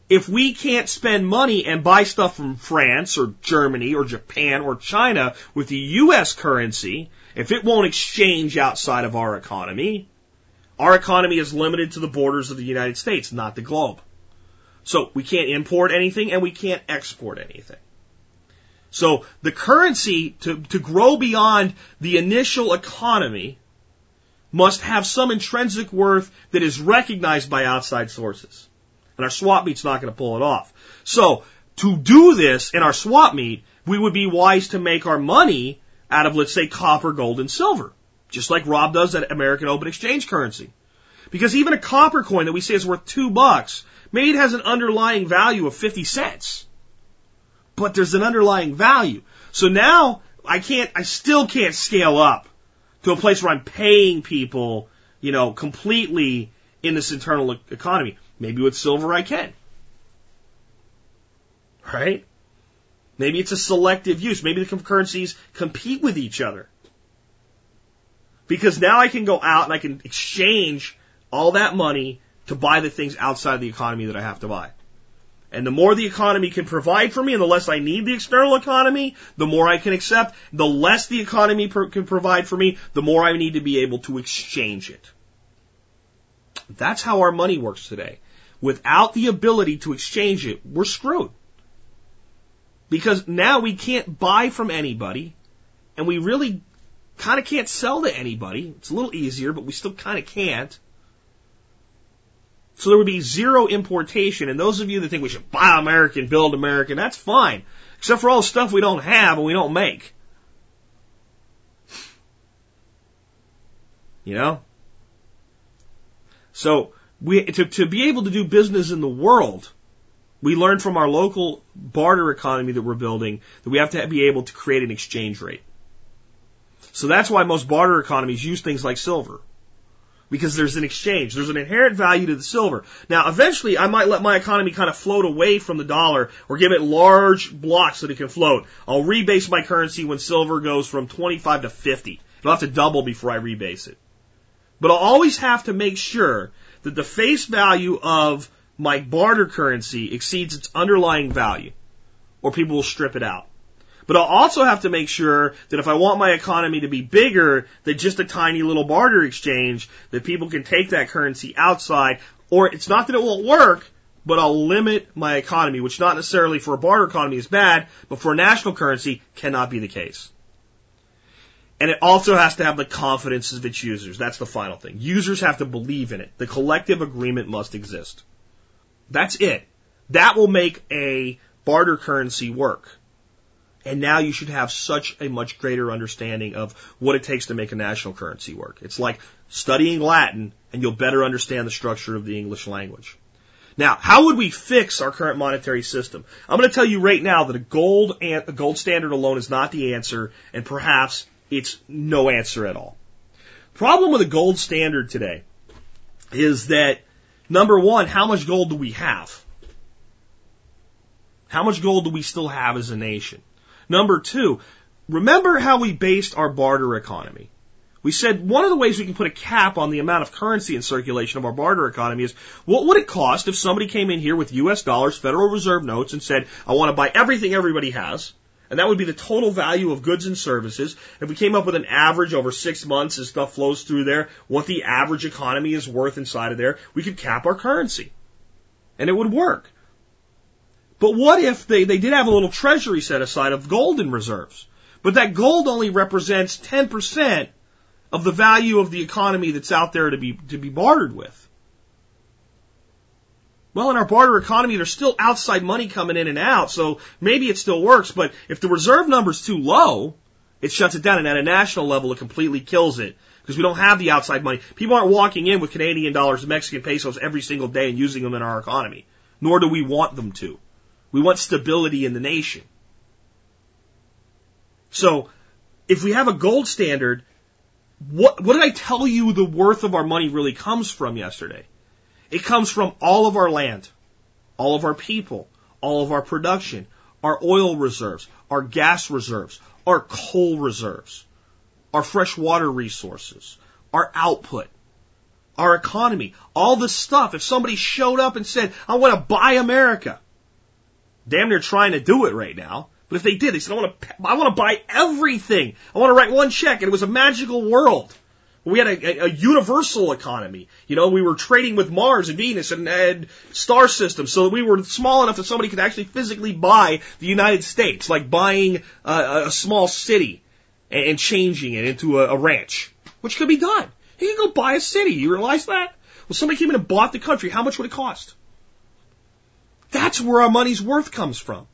if we can't spend money and buy stuff from France or Germany or Japan or China with the US currency, if it won't exchange outside of our economy, our economy is limited to the borders of the United States, not the globe. So we can't import anything and we can't export anything. So the currency to, to grow beyond the initial economy must have some intrinsic worth that is recognized by outside sources. And our swap meet's not going to pull it off. So to do this in our swap meet, we would be wise to make our money out of, let's say, copper, gold, and silver. Just like Rob does at American Open Exchange Currency. Because even a copper coin that we say is worth two bucks, maybe it has an underlying value of 50 cents. But there's an underlying value. So now I can't, I still can't scale up to a place where I'm paying people, you know, completely in this internal economy. Maybe with silver I can. Right? Maybe it's a selective use. Maybe the currencies compete with each other. Because now I can go out and I can exchange all that money to buy the things outside the economy that I have to buy. And the more the economy can provide for me and the less I need the external economy, the more I can accept. The less the economy can provide for me, the more I need to be able to exchange it. That's how our money works today. Without the ability to exchange it, we're screwed. Because now we can't buy from anybody and we really kind of can't sell to anybody. It's a little easier, but we still kind of can't. So there would be zero importation. And those of you that think we should buy American, build American, that's fine. Except for all the stuff we don't have and we don't make. You know? So we, to, to be able to do business in the world, we learned from our local barter economy that we're building that we have to be able to create an exchange rate. So that's why most barter economies use things like silver because there's an exchange. There's an inherent value to the silver. Now, eventually, I might let my economy kind of float away from the dollar or give it large blocks that it can float. I'll rebase my currency when silver goes from 25 to 50. It'll have to double before I rebase it. But I'll always have to make sure that the face value of my barter currency exceeds its underlying value, or people will strip it out. But I'll also have to make sure that if I want my economy to be bigger than just a tiny little barter exchange, that people can take that currency outside, or it's not that it won't work, but I'll limit my economy, which not necessarily for a barter economy is bad, but for a national currency cannot be the case. And it also has to have the confidence of its users. That's the final thing. Users have to believe in it. The collective agreement must exist. That's it. That will make a barter currency work. And now you should have such a much greater understanding of what it takes to make a national currency work. It's like studying Latin and you'll better understand the structure of the English language. Now, how would we fix our current monetary system? I'm going to tell you right now that a gold a gold standard alone is not the answer, and perhaps it's no answer at all. Problem with a gold standard today is that number one, how much gold do we have? How much gold do we still have as a nation? Number two, remember how we based our barter economy. We said one of the ways we can put a cap on the amount of currency in circulation of our barter economy is what would it cost if somebody came in here with US dollars, Federal Reserve notes, and said, I want to buy everything everybody has, and that would be the total value of goods and services. If we came up with an average over six months as stuff flows through there, what the average economy is worth inside of there, we could cap our currency. And it would work. But what if they, they did have a little treasury set aside of gold in reserves? But that gold only represents 10% of the value of the economy that's out there to be, to be bartered with. Well, in our barter economy, there's still outside money coming in and out, so maybe it still works, but if the reserve number's too low, it shuts it down, and at a national level, it completely kills it. Because we don't have the outside money. People aren't walking in with Canadian dollars and Mexican pesos every single day and using them in our economy. Nor do we want them to. We want stability in the nation. So, if we have a gold standard, what, what did I tell you the worth of our money really comes from yesterday? It comes from all of our land, all of our people, all of our production, our oil reserves, our gas reserves, our coal reserves, our fresh water resources, our output, our economy, all this stuff. If somebody showed up and said, I want to buy America, damn near trying to do it right now. But if they did, they said, I want to, I want to buy everything. I want to write one check. And it was a magical world. We had a, a, a universal economy. You know, we were trading with Mars and Venus and, and star systems so that we were small enough that somebody could actually physically buy the United States, like buying a, a small city and, and changing it into a, a ranch, which could be done. You can go buy a city. You realize that? Well, somebody came in and bought the country. How much would it cost? That's where our money's worth comes from.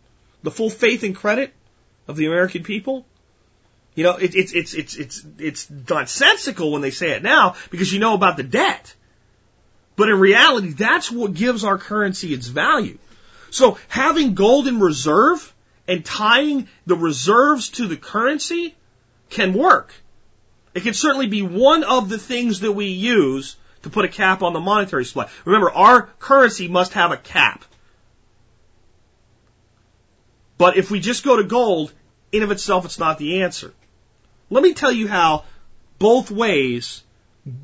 The full faith and credit of the American people. You know, it, it's it's it's it's it's nonsensical when they say it now because you know about the debt. But in reality, that's what gives our currency its value. So having gold in reserve and tying the reserves to the currency can work. It can certainly be one of the things that we use to put a cap on the monetary supply. Remember, our currency must have a cap. But if we just go to gold, in of itself, it's not the answer. Let me tell you how both ways,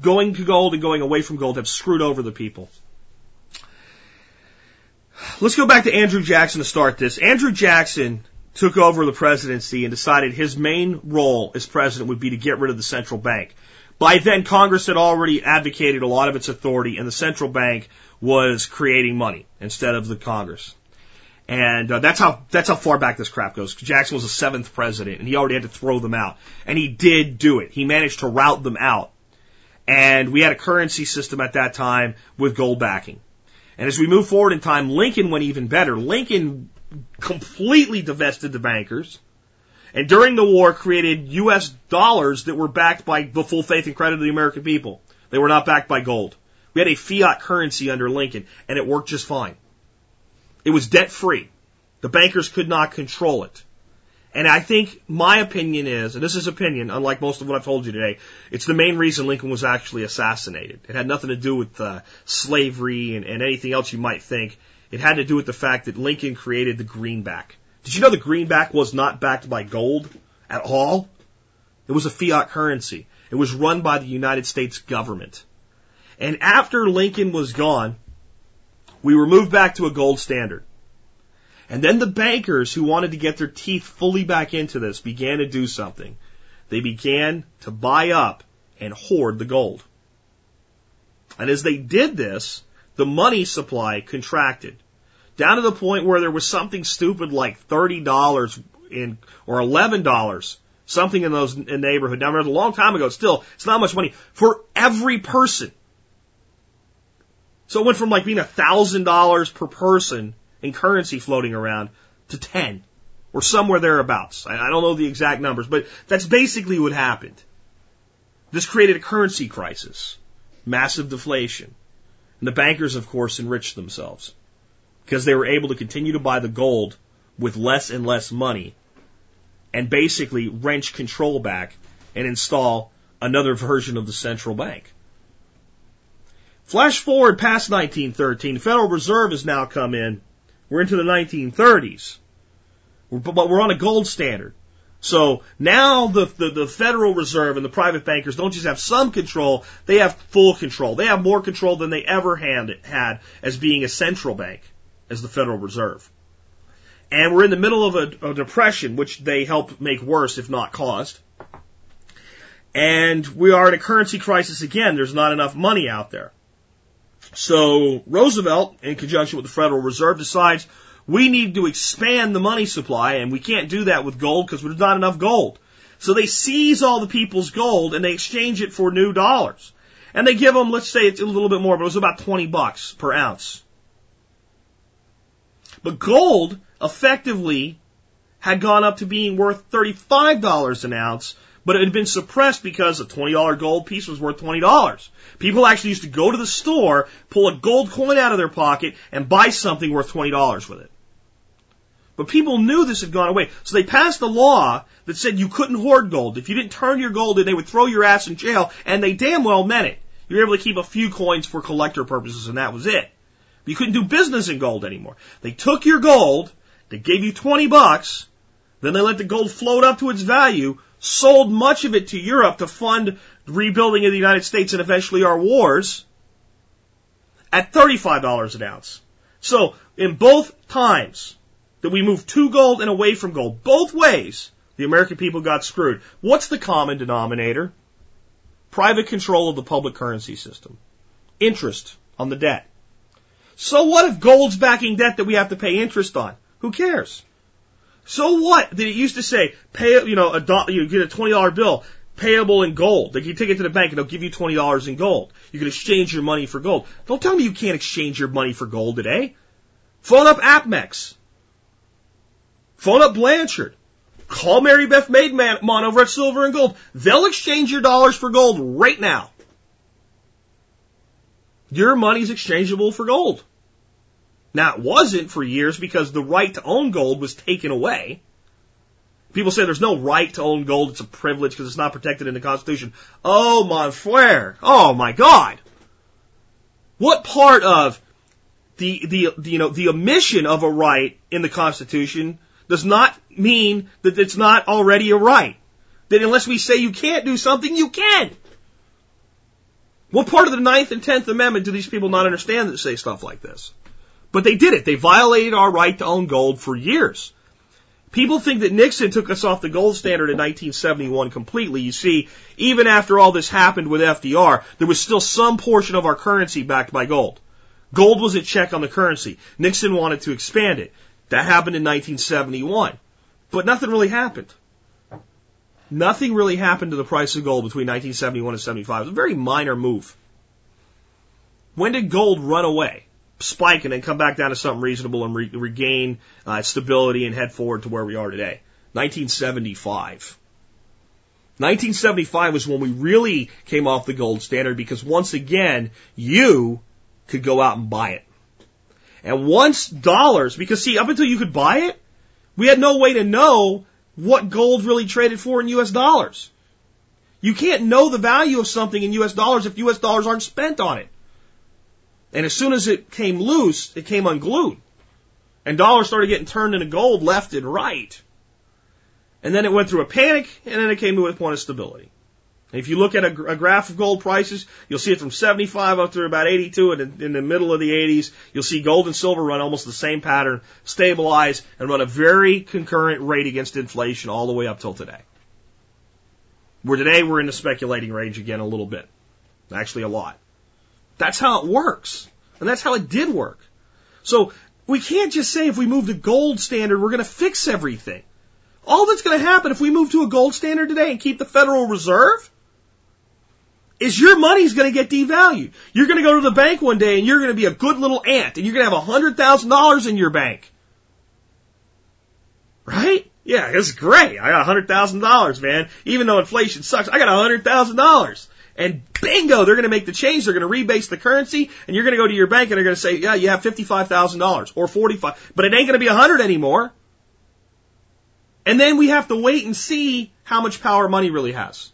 going to gold and going away from gold, have screwed over the people. Let's go back to Andrew Jackson to start this. Andrew Jackson took over the presidency and decided his main role as president would be to get rid of the central bank. By then, Congress had already advocated a lot of its authority, and the central bank was creating money instead of the Congress. And uh, that's how that's how far back this crap goes. Jackson was the seventh president, and he already had to throw them out, and he did do it. He managed to rout them out, and we had a currency system at that time with gold backing. And as we move forward in time, Lincoln went even better. Lincoln completely divested the bankers, and during the war created U.S. dollars that were backed by the full faith and credit of the American people. They were not backed by gold. We had a fiat currency under Lincoln, and it worked just fine. It was debt free. The bankers could not control it. And I think my opinion is, and this is opinion, unlike most of what I've told you today, it's the main reason Lincoln was actually assassinated. It had nothing to do with uh, slavery and, and anything else you might think. It had to do with the fact that Lincoln created the greenback. Did you know the greenback was not backed by gold at all? It was a fiat currency. It was run by the United States government. And after Lincoln was gone, we were moved back to a gold standard. And then the bankers who wanted to get their teeth fully back into this began to do something. They began to buy up and hoard the gold. And as they did this, the money supply contracted down to the point where there was something stupid like $30 in, or $11, something in those in neighborhood. Now, remember, a long time ago, still, it's not much money for every person. So it went from like being a thousand dollars per person in currency floating around to 10 or somewhere thereabouts. I, I don't know the exact numbers, but that's basically what happened. This created a currency crisis, massive deflation. And the bankers, of course, enriched themselves because they were able to continue to buy the gold with less and less money and basically wrench control back and install another version of the central bank. Flash forward past 1913, the Federal Reserve has now come in. We're into the 1930s. But we're on a gold standard. So now the, the, the, Federal Reserve and the private bankers don't just have some control, they have full control. They have more control than they ever had, had as being a central bank, as the Federal Reserve. And we're in the middle of a, a depression, which they helped make worse, if not caused. And we are in a currency crisis again. There's not enough money out there. So Roosevelt, in conjunction with the Federal Reserve, decides we need to expand the money supply, and we can't do that with gold because there's not enough gold. So they seize all the people's gold and they exchange it for new dollars. And they give them, let's say it's a little bit more, but it was about 20 bucks per ounce. But gold effectively had gone up to being worth $35 an ounce but it had been suppressed because a $20 gold piece was worth $20. People actually used to go to the store, pull a gold coin out of their pocket, and buy something worth $20 with it. But people knew this had gone away. So they passed a law that said you couldn't hoard gold. If you didn't turn your gold in, they would throw your ass in jail, and they damn well meant it. You were able to keep a few coins for collector purposes, and that was it. You couldn't do business in gold anymore. They took your gold, they gave you 20 bucks, then they let the gold float up to its value, sold much of it to Europe to fund rebuilding of the United States and eventually our wars at $35 an ounce. So in both times that we moved to gold and away from gold, both ways, the American people got screwed. What's the common denominator? Private control of the public currency system. Interest on the debt. So what if gold's backing debt that we have to pay interest on? Who cares? So what did it used to say? Pay, you know, a do, you get a twenty dollar bill payable in gold. Like you take it to the bank and they'll give you twenty dollars in gold. You can exchange your money for gold. Don't tell me you can't exchange your money for gold today. Phone up APMEX. Phone up Blanchard. Call Mary Beth Maidman over at Silver and Gold. They'll exchange your dollars for gold right now. Your money's exchangeable for gold. Now, it wasn't for years because the right to own gold was taken away. People say there's no right to own gold, it's a privilege because it's not protected in the Constitution. Oh, mon frere. Oh, my God. What part of the, the, the, you know, the omission of a right in the Constitution does not mean that it's not already a right? That unless we say you can't do something, you can. What part of the Ninth and Tenth Amendment do these people not understand that say stuff like this? But they did it. They violated our right to own gold for years. People think that Nixon took us off the gold standard in 1971 completely. You see, even after all this happened with FDR, there was still some portion of our currency backed by gold. Gold was a check on the currency. Nixon wanted to expand it. That happened in 1971. But nothing really happened. Nothing really happened to the price of gold between 1971 and 75. It was a very minor move. When did gold run away? Spike and then come back down to something reasonable and re- regain uh, stability and head forward to where we are today. 1975. 1975 was when we really came off the gold standard because once again, you could go out and buy it. And once dollars, because see, up until you could buy it, we had no way to know what gold really traded for in US dollars. You can't know the value of something in US dollars if US dollars aren't spent on it. And as soon as it came loose, it came unglued. And dollars started getting turned into gold left and right. And then it went through a panic, and then it came to a point of stability. And if you look at a, a, graph of gold prices, you'll see it from 75 up to about 82, and in, in the middle of the 80s, you'll see gold and silver run almost the same pattern, stabilize, and run a very concurrent rate against inflation all the way up till today. Where today we're in the speculating range again a little bit. Actually a lot. That's how it works. And that's how it did work. So we can't just say if we move to gold standard, we're going to fix everything. All that's going to happen if we move to a gold standard today and keep the Federal Reserve is your money's going to get devalued. You're going to go to the bank one day and you're going to be a good little ant and you're going to have $100,000 in your bank. Right? Yeah, it's great. I got $100,000, man. Even though inflation sucks, I got $100,000. And bingo, they're going to make the change. They're going to rebase the currency, and you're going to go to your bank and they're going to say, "Yeah, you have fifty-five thousand dollars or forty-five, but it ain't going to be a hundred anymore." And then we have to wait and see how much power money really has,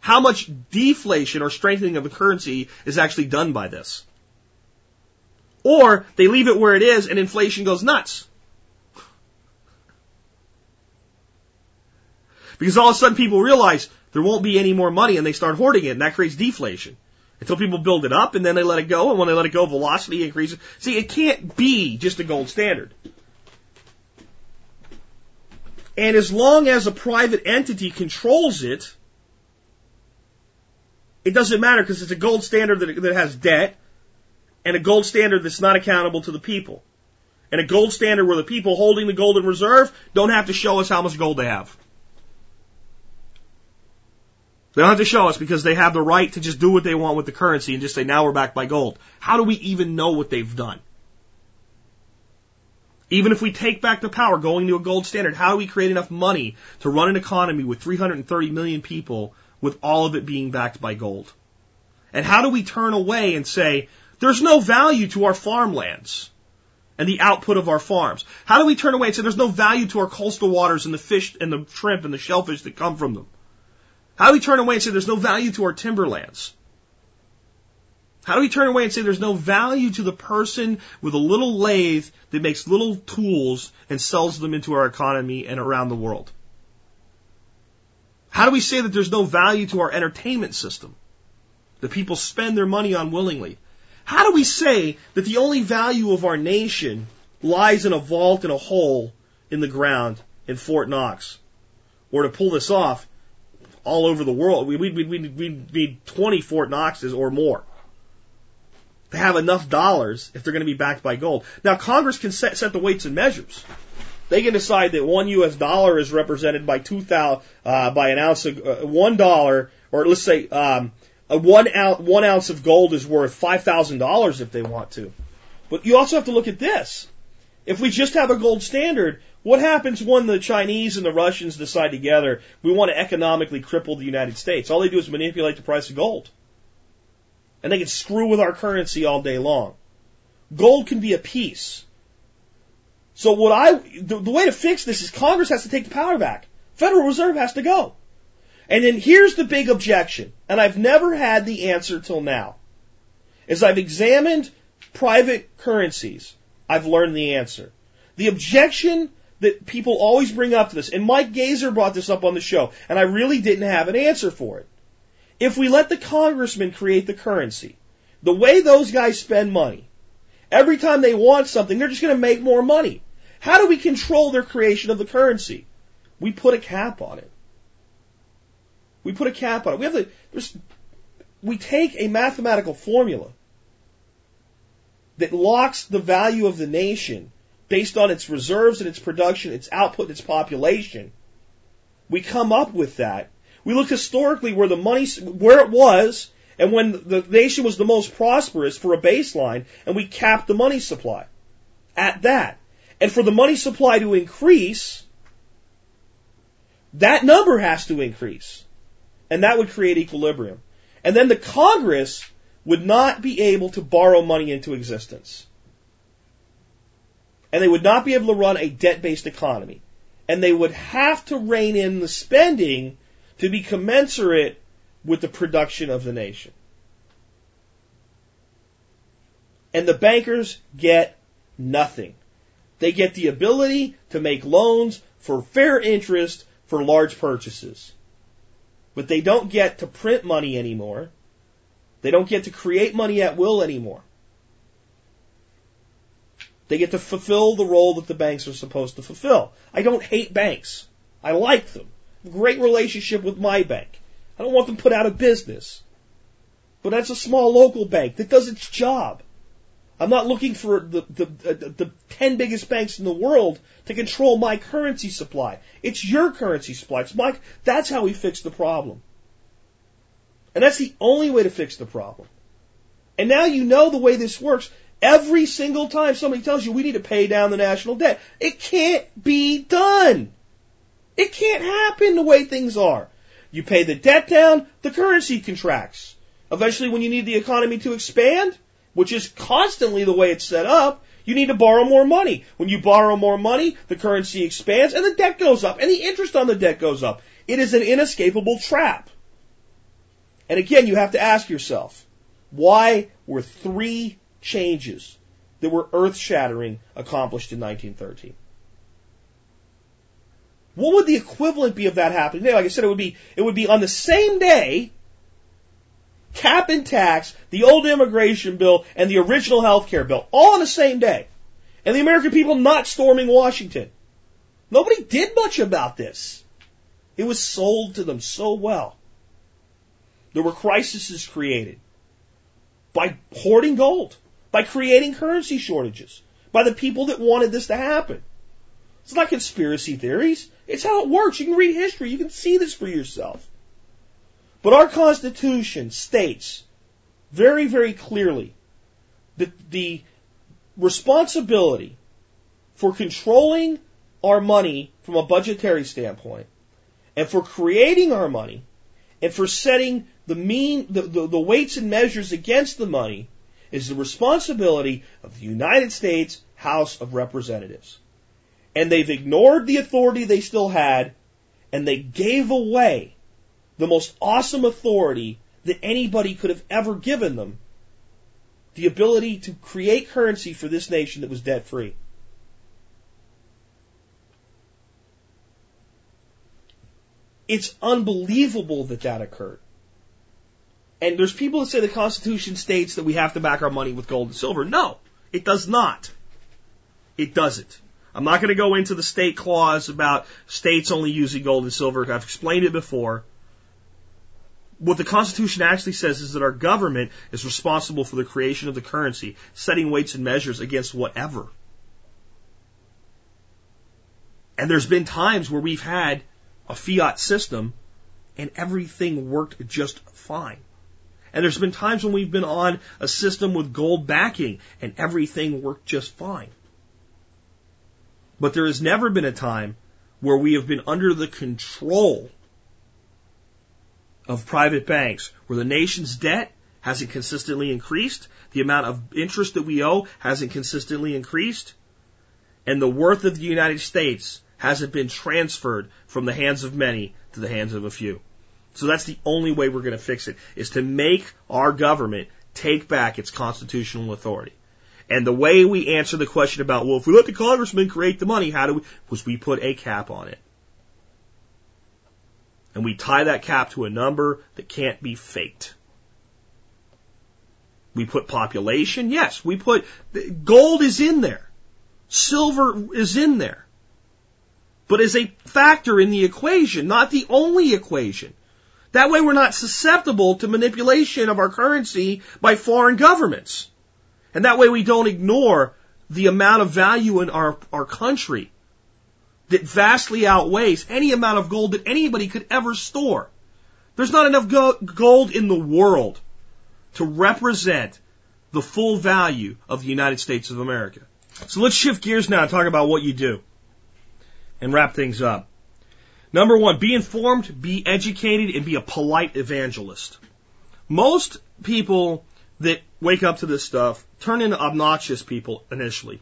how much deflation or strengthening of the currency is actually done by this, or they leave it where it is and inflation goes nuts. Because all of a sudden people realize there won't be any more money and they start hoarding it and that creates deflation. Until people build it up and then they let it go and when they let it go velocity increases. See, it can't be just a gold standard. And as long as a private entity controls it, it doesn't matter because it's a gold standard that, that has debt and a gold standard that's not accountable to the people. And a gold standard where the people holding the gold in reserve don't have to show us how much gold they have. They don't have to show us because they have the right to just do what they want with the currency and just say, now we're backed by gold. How do we even know what they've done? Even if we take back the power going to a gold standard, how do we create enough money to run an economy with 330 million people with all of it being backed by gold? And how do we turn away and say, there's no value to our farmlands and the output of our farms? How do we turn away and say there's no value to our coastal waters and the fish and the shrimp and the shellfish that come from them? How do we turn away and say there's no value to our timberlands? How do we turn away and say there's no value to the person with a little lathe that makes little tools and sells them into our economy and around the world? How do we say that there's no value to our entertainment system that people spend their money on willingly? How do we say that the only value of our nation lies in a vault in a hole in the ground in Fort Knox? Or to pull this off, all over the world. We, we, we, we, we need 20 Fort Knoxes or more to have enough dollars if they're going to be backed by gold. Now, Congress can set, set the weights and measures. They can decide that one U.S. dollar is represented by two thousand uh, by an ounce of uh, one dollar, or let's say um, a one ounce one ounce of gold is worth five thousand dollars if they want to. But you also have to look at this. If we just have a gold standard, what happens when the Chinese and the Russians decide together we want to economically cripple the United States? All they do is manipulate the price of gold. And they can screw with our currency all day long. Gold can be a piece. So what I, the, the way to fix this is Congress has to take the power back. Federal Reserve has to go. And then here's the big objection, and I've never had the answer till now. As I've examined private currencies, I've learned the answer. The objection that people always bring up to this, and Mike Gazer brought this up on the show, and I really didn't have an answer for it. If we let the congressmen create the currency, the way those guys spend money, every time they want something, they're just going to make more money. How do we control their creation of the currency? We put a cap on it. We put a cap on it. We have there's, we take a mathematical formula that locks the value of the nation based on its reserves and its production, its output, and its population. We come up with that. We look historically where the money, where it was, and when the nation was the most prosperous for a baseline, and we cap the money supply at that. And for the money supply to increase, that number has to increase. And that would create equilibrium. And then the Congress would not be able to borrow money into existence. And they would not be able to run a debt based economy. And they would have to rein in the spending to be commensurate with the production of the nation. And the bankers get nothing. They get the ability to make loans for fair interest for large purchases. But they don't get to print money anymore. They don't get to create money at will anymore. They get to fulfill the role that the banks are supposed to fulfill. I don't hate banks. I like them. Great relationship with my bank. I don't want them put out of business. But that's a small local bank that does its job. I'm not looking for the, the, the, the 10 biggest banks in the world to control my currency supply. It's your currency supply. It's my, that's how we fix the problem. And that's the only way to fix the problem. And now you know the way this works. Every single time somebody tells you we need to pay down the national debt, it can't be done. It can't happen the way things are. You pay the debt down, the currency contracts. Eventually, when you need the economy to expand, which is constantly the way it's set up, you need to borrow more money. When you borrow more money, the currency expands and the debt goes up and the interest on the debt goes up. It is an inescapable trap. And again, you have to ask yourself, why were three changes that were earth shattering accomplished in 1913? What would the equivalent be of that happening today? Like I said, it would be, it would be on the same day cap and tax, the old immigration bill, and the original health care bill, all on the same day. And the American people not storming Washington. Nobody did much about this. It was sold to them so well. There were crises created by hoarding gold, by creating currency shortages, by the people that wanted this to happen. It's not conspiracy theories. It's how it works. You can read history. You can see this for yourself. But our Constitution states very, very clearly that the responsibility for controlling our money from a budgetary standpoint and for creating our money and for setting the mean, the, the, the weights and measures against the money is the responsibility of the United States House of Representatives. And they've ignored the authority they still had and they gave away the most awesome authority that anybody could have ever given them the ability to create currency for this nation that was debt free. It's unbelievable that that occurred. And there's people that say the Constitution states that we have to back our money with gold and silver. No, it does not. It doesn't. I'm not going to go into the state clause about states only using gold and silver. I've explained it before what the Constitution actually says is that our government is responsible for the creation of the currency, setting weights and measures against whatever. And there's been times where we've had a fiat system and everything worked just fine. And there's been times when we've been on a system with gold backing and everything worked just fine. But there has never been a time where we have been under the control of private banks where the nation's debt hasn't consistently increased. The amount of interest that we owe hasn't consistently increased. And the worth of the United States hasn't been transferred from the hands of many to the hands of a few. So that's the only way we're going to fix it is to make our government take back its constitutional authority. And the way we answer the question about, well, if we let the congressman create the money, how do we, was we put a cap on it. And we tie that cap to a number that can't be faked. We put population, yes, we put, gold is in there. Silver is in there. But as a factor in the equation, not the only equation. That way we're not susceptible to manipulation of our currency by foreign governments. And that way we don't ignore the amount of value in our, our country that vastly outweighs any amount of gold that anybody could ever store. There's not enough go- gold in the world to represent the full value of the United States of America. So let's shift gears now and talk about what you do and wrap things up. Number one, be informed, be educated, and be a polite evangelist. Most people that wake up to this stuff turn into obnoxious people initially.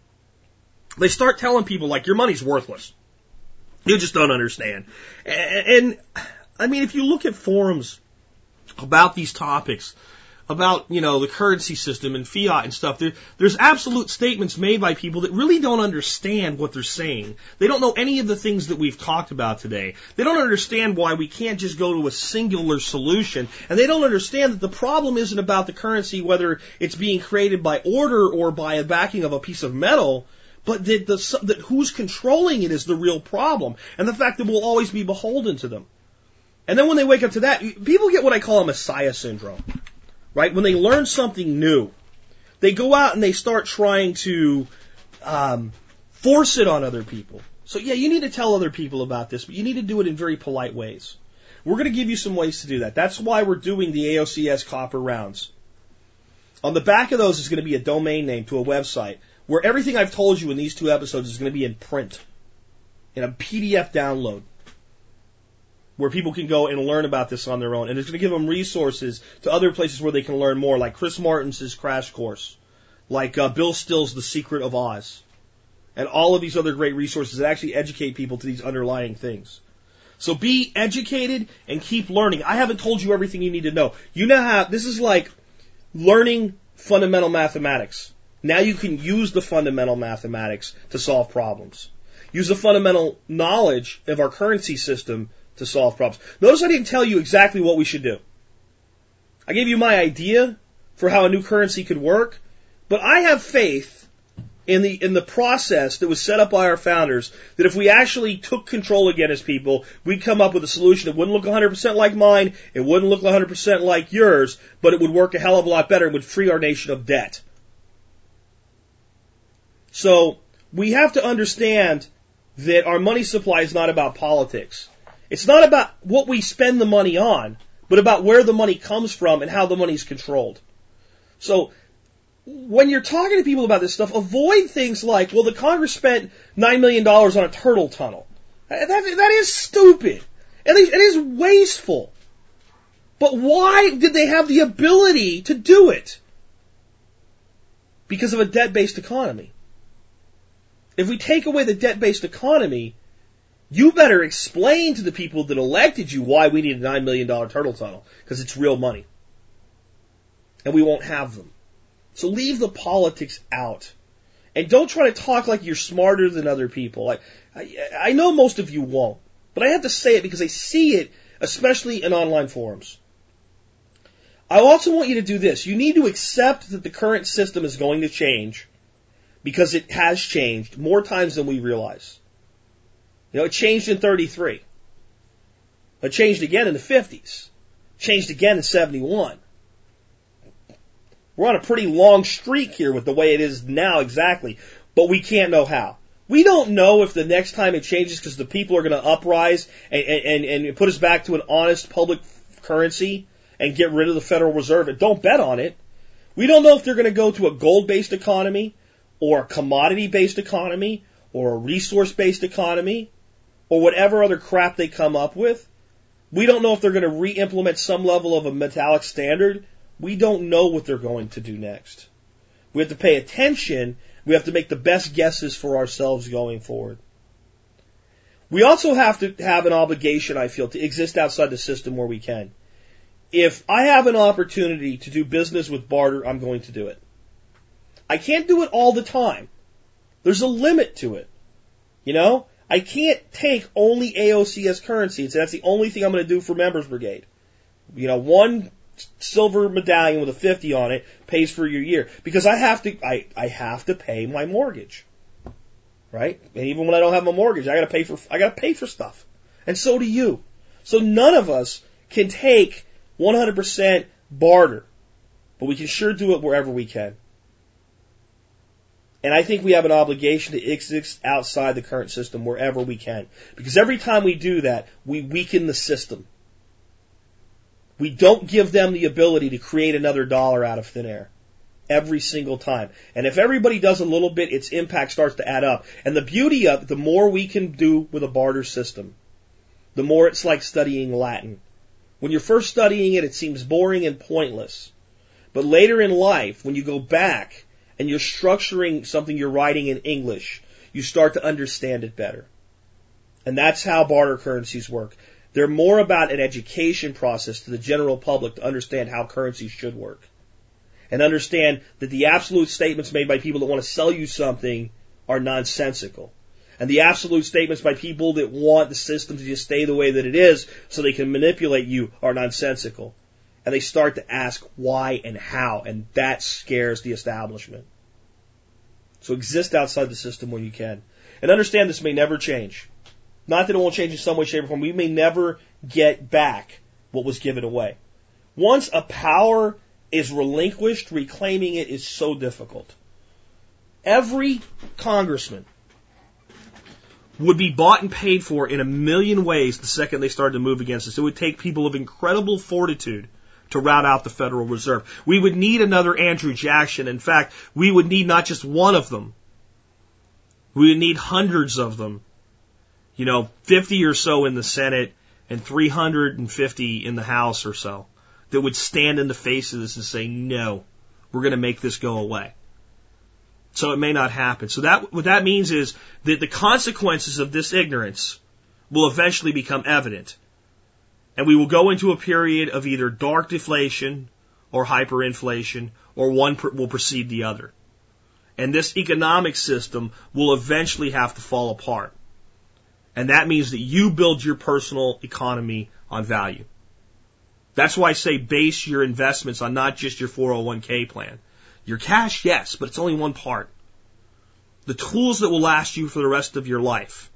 They start telling people like your money's worthless. You just don't understand. And, and I mean, if you look at forums about these topics, about, you know, the currency system and fiat and stuff, there, there's absolute statements made by people that really don't understand what they're saying. They don't know any of the things that we've talked about today. They don't understand why we can't just go to a singular solution. And they don't understand that the problem isn't about the currency, whether it's being created by order or by a backing of a piece of metal but that, the, that who's controlling it is the real problem, and the fact that we'll always be beholden to them. And then when they wake up to that, people get what I call a messiah syndrome right? When they learn something new, they go out and they start trying to um, force it on other people. So yeah, you need to tell other people about this, but you need to do it in very polite ways. We're going to give you some ways to do that. That's why we're doing the AOCS copper rounds. On the back of those is going to be a domain name to a website where everything I've told you in these two episodes is going to be in print, in a PDF download where people can go and learn about this on their own. And it's going to give them resources to other places where they can learn more, like Chris Martenson's Crash Course, like uh, Bill Still's The Secret of Oz, and all of these other great resources that actually educate people to these underlying things. So be educated and keep learning. I haven't told you everything you need to know. You know how this is like learning fundamental mathematics. Now you can use the fundamental mathematics to solve problems. Use the fundamental knowledge of our currency system to solve problems. Notice I didn't tell you exactly what we should do. I gave you my idea for how a new currency could work, but I have faith in the in the process that was set up by our founders that if we actually took control again as people, we'd come up with a solution that wouldn't look 100% like mine, it wouldn't look 100% like yours, but it would work a hell of a lot better and would free our nation of debt. So, we have to understand that our money supply is not about politics. It's not about what we spend the money on, but about where the money comes from and how the money is controlled. So, when you're talking to people about this stuff, avoid things like, well, the Congress spent $9 million on a turtle tunnel. That, that is stupid. It is wasteful. But why did they have the ability to do it? Because of a debt-based economy. If we take away the debt-based economy, you better explain to the people that elected you why we need a $9 million turtle tunnel, because it's real money. And we won't have them. So leave the politics out. And don't try to talk like you're smarter than other people. I, I, I know most of you won't, but I have to say it because I see it, especially in online forums. I also want you to do this. You need to accept that the current system is going to change because it has changed more times than we realize. You know, it changed in 33. It changed again in the 50s. Changed again in 71. We're on a pretty long streak here with the way it is now exactly, but we can't know how. We don't know if the next time it changes because the people are going to uprise and, and, and put us back to an honest public currency and get rid of the Federal Reserve. And don't bet on it. We don't know if they're going to go to a gold based economy or a commodity based economy or a resource based economy or whatever other crap they come up with. We don't know if they're going to re-implement some level of a metallic standard We don't know what they're going to do next. We have to pay attention. We have to make the best guesses for ourselves going forward. We also have to have an obligation, I feel, to exist outside the system where we can. If I have an opportunity to do business with barter, I'm going to do it. I can't do it all the time. There's a limit to it. You know? I can't take only AOC as currency and say that's the only thing I'm going to do for Members Brigade. You know, one silver medallion with a 50 on it pays for your year because I have to, I, I have to pay my mortgage. Right? And even when I don't have a mortgage, I gotta pay for, I gotta pay for stuff. And so do you. So none of us can take 100% barter, but we can sure do it wherever we can. And I think we have an obligation to exist outside the current system wherever we can. Because every time we do that, we weaken the system. We don't give them the ability to create another dollar out of thin air. Every single time. And if everybody does a little bit, its impact starts to add up. And the beauty of the more we can do with a barter system, the more it's like studying Latin. When you're first studying it, it seems boring and pointless. But later in life, when you go back and you're structuring something you're writing in English, you start to understand it better. And that's how barter currencies work. They're more about an education process to the general public to understand how currencies should work. And understand that the absolute statements made by people that want to sell you something are nonsensical. And the absolute statements by people that want the system to just stay the way that it is so they can manipulate you are nonsensical. And they start to ask why and how, and that scares the establishment. So exist outside the system when you can. And understand this may never change. Not that it won't change in some way, shape, or form. We may never get back what was given away. Once a power is relinquished, reclaiming it is so difficult. Every congressman would be bought and paid for in a million ways the second they started to move against us. It would take people of incredible fortitude to rout out the Federal Reserve. We would need another Andrew Jackson. In fact, we would need not just one of them. We would need hundreds of them you know, 50 or so in the Senate and 350 in the House or so that would stand in the face of this and say, no, we're going to make this go away. So it may not happen. So that, what that means is that the consequences of this ignorance will eventually become evident. And we will go into a period of either dark deflation or hyperinflation, or one will precede the other. And this economic system will eventually have to fall apart. And that means that you build your personal economy on value. That's why I say base your investments on not just your 401k plan. Your cash, yes, but it's only one part. The tools that will last you for the rest of your life.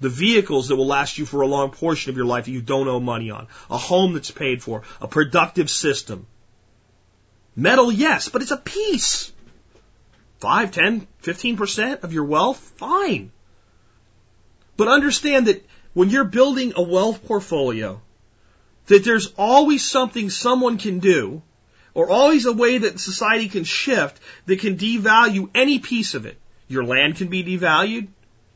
The vehicles that will last you for a long portion of your life that you don't owe money on. A home that's paid for. A productive system. Metal, yes, but it's a piece. 5, 10, 15% of your wealth? Fine. But understand that when you're building a wealth portfolio, that there's always something someone can do, or always a way that society can shift that can devalue any piece of it. Your land can be devalued,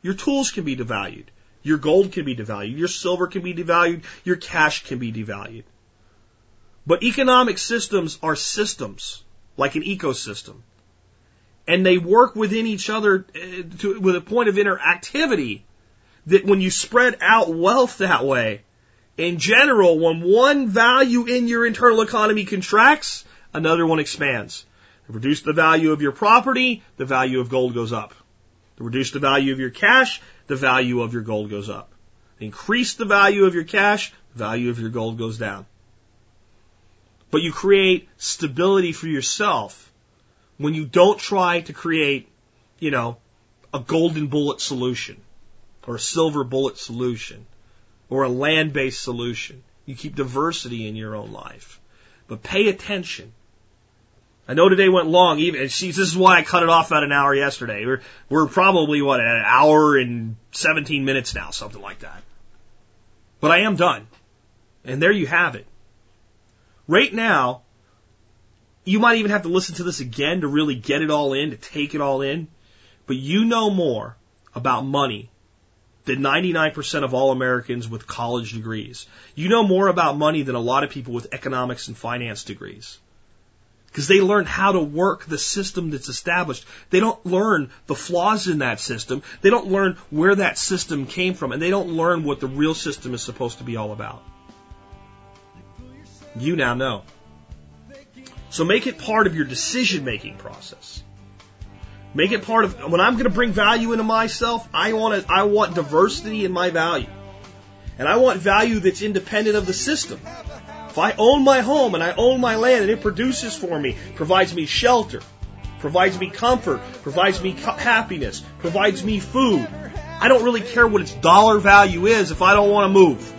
your tools can be devalued, your gold can be devalued, your silver can be devalued, your cash can be devalued. But economic systems are systems, like an ecosystem. And they work within each other uh, to, with a point of interactivity that when you spread out wealth that way, in general, when one value in your internal economy contracts, another one expands. reduce the value of your property, the value of gold goes up. To reduce the value of your cash, the value of your gold goes up. Increase the value of your cash, value of your gold goes down. But you create stability for yourself when you don't try to create, you know, a golden bullet solution or a silver bullet solution or a land based solution. You keep diversity in your own life. But pay attention. I know today went long, even, she's this is why I cut it off at an hour yesterday. We're, we're probably, what, at an hour and 17 minutes now, something like that. But I am done. And there you have it. Right now, you might even have to listen to this again to really get it all in, to take it all in. But you know more about money than 99% of all Americans with college degrees. You know more about money than a lot of people with economics and finance degrees. Because they learn how to work the system that's established. They don't learn the flaws in that system. They don't learn where that system came from. And they don't learn what the real system is supposed to be all about. You now know. So make it part of your decision making process. Make it part of when I'm going to bring value into myself. I want to, I want diversity in my value, and I want value that's independent of the system. If I own my home and I own my land and it produces for me, provides me shelter, provides me comfort, provides me happiness, provides me food, I don't really care what its dollar value is if I don't want to move.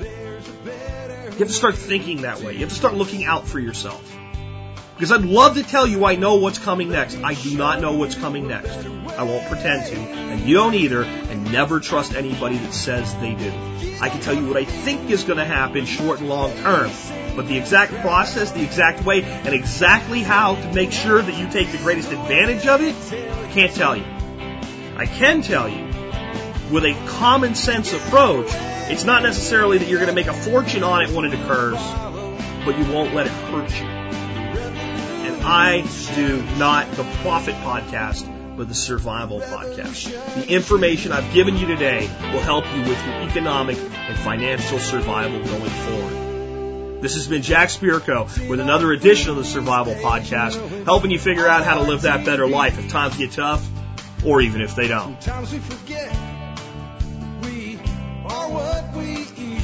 You have to start thinking that way. You have to start looking out for yourself. Because I'd love to tell you I know what's coming next. I do not know what's coming next. I won't pretend to, and you don't either, and never trust anybody that says they do. I can tell you what I think is going to happen short and long term, but the exact process, the exact way, and exactly how to make sure that you take the greatest advantage of it, I can't tell you. I can tell you, with a common sense approach, it's not necessarily that you're going to make a fortune on it when it occurs, but you won't let it hurt you. I do not the profit podcast, but the survival podcast. The information I've given you today will help you with your economic and financial survival going forward. This has been Jack Spirko with another edition of the Survival Podcast, helping you figure out how to live that better life if times get tough, or even if they don't. Sometimes we forget we are what we eat.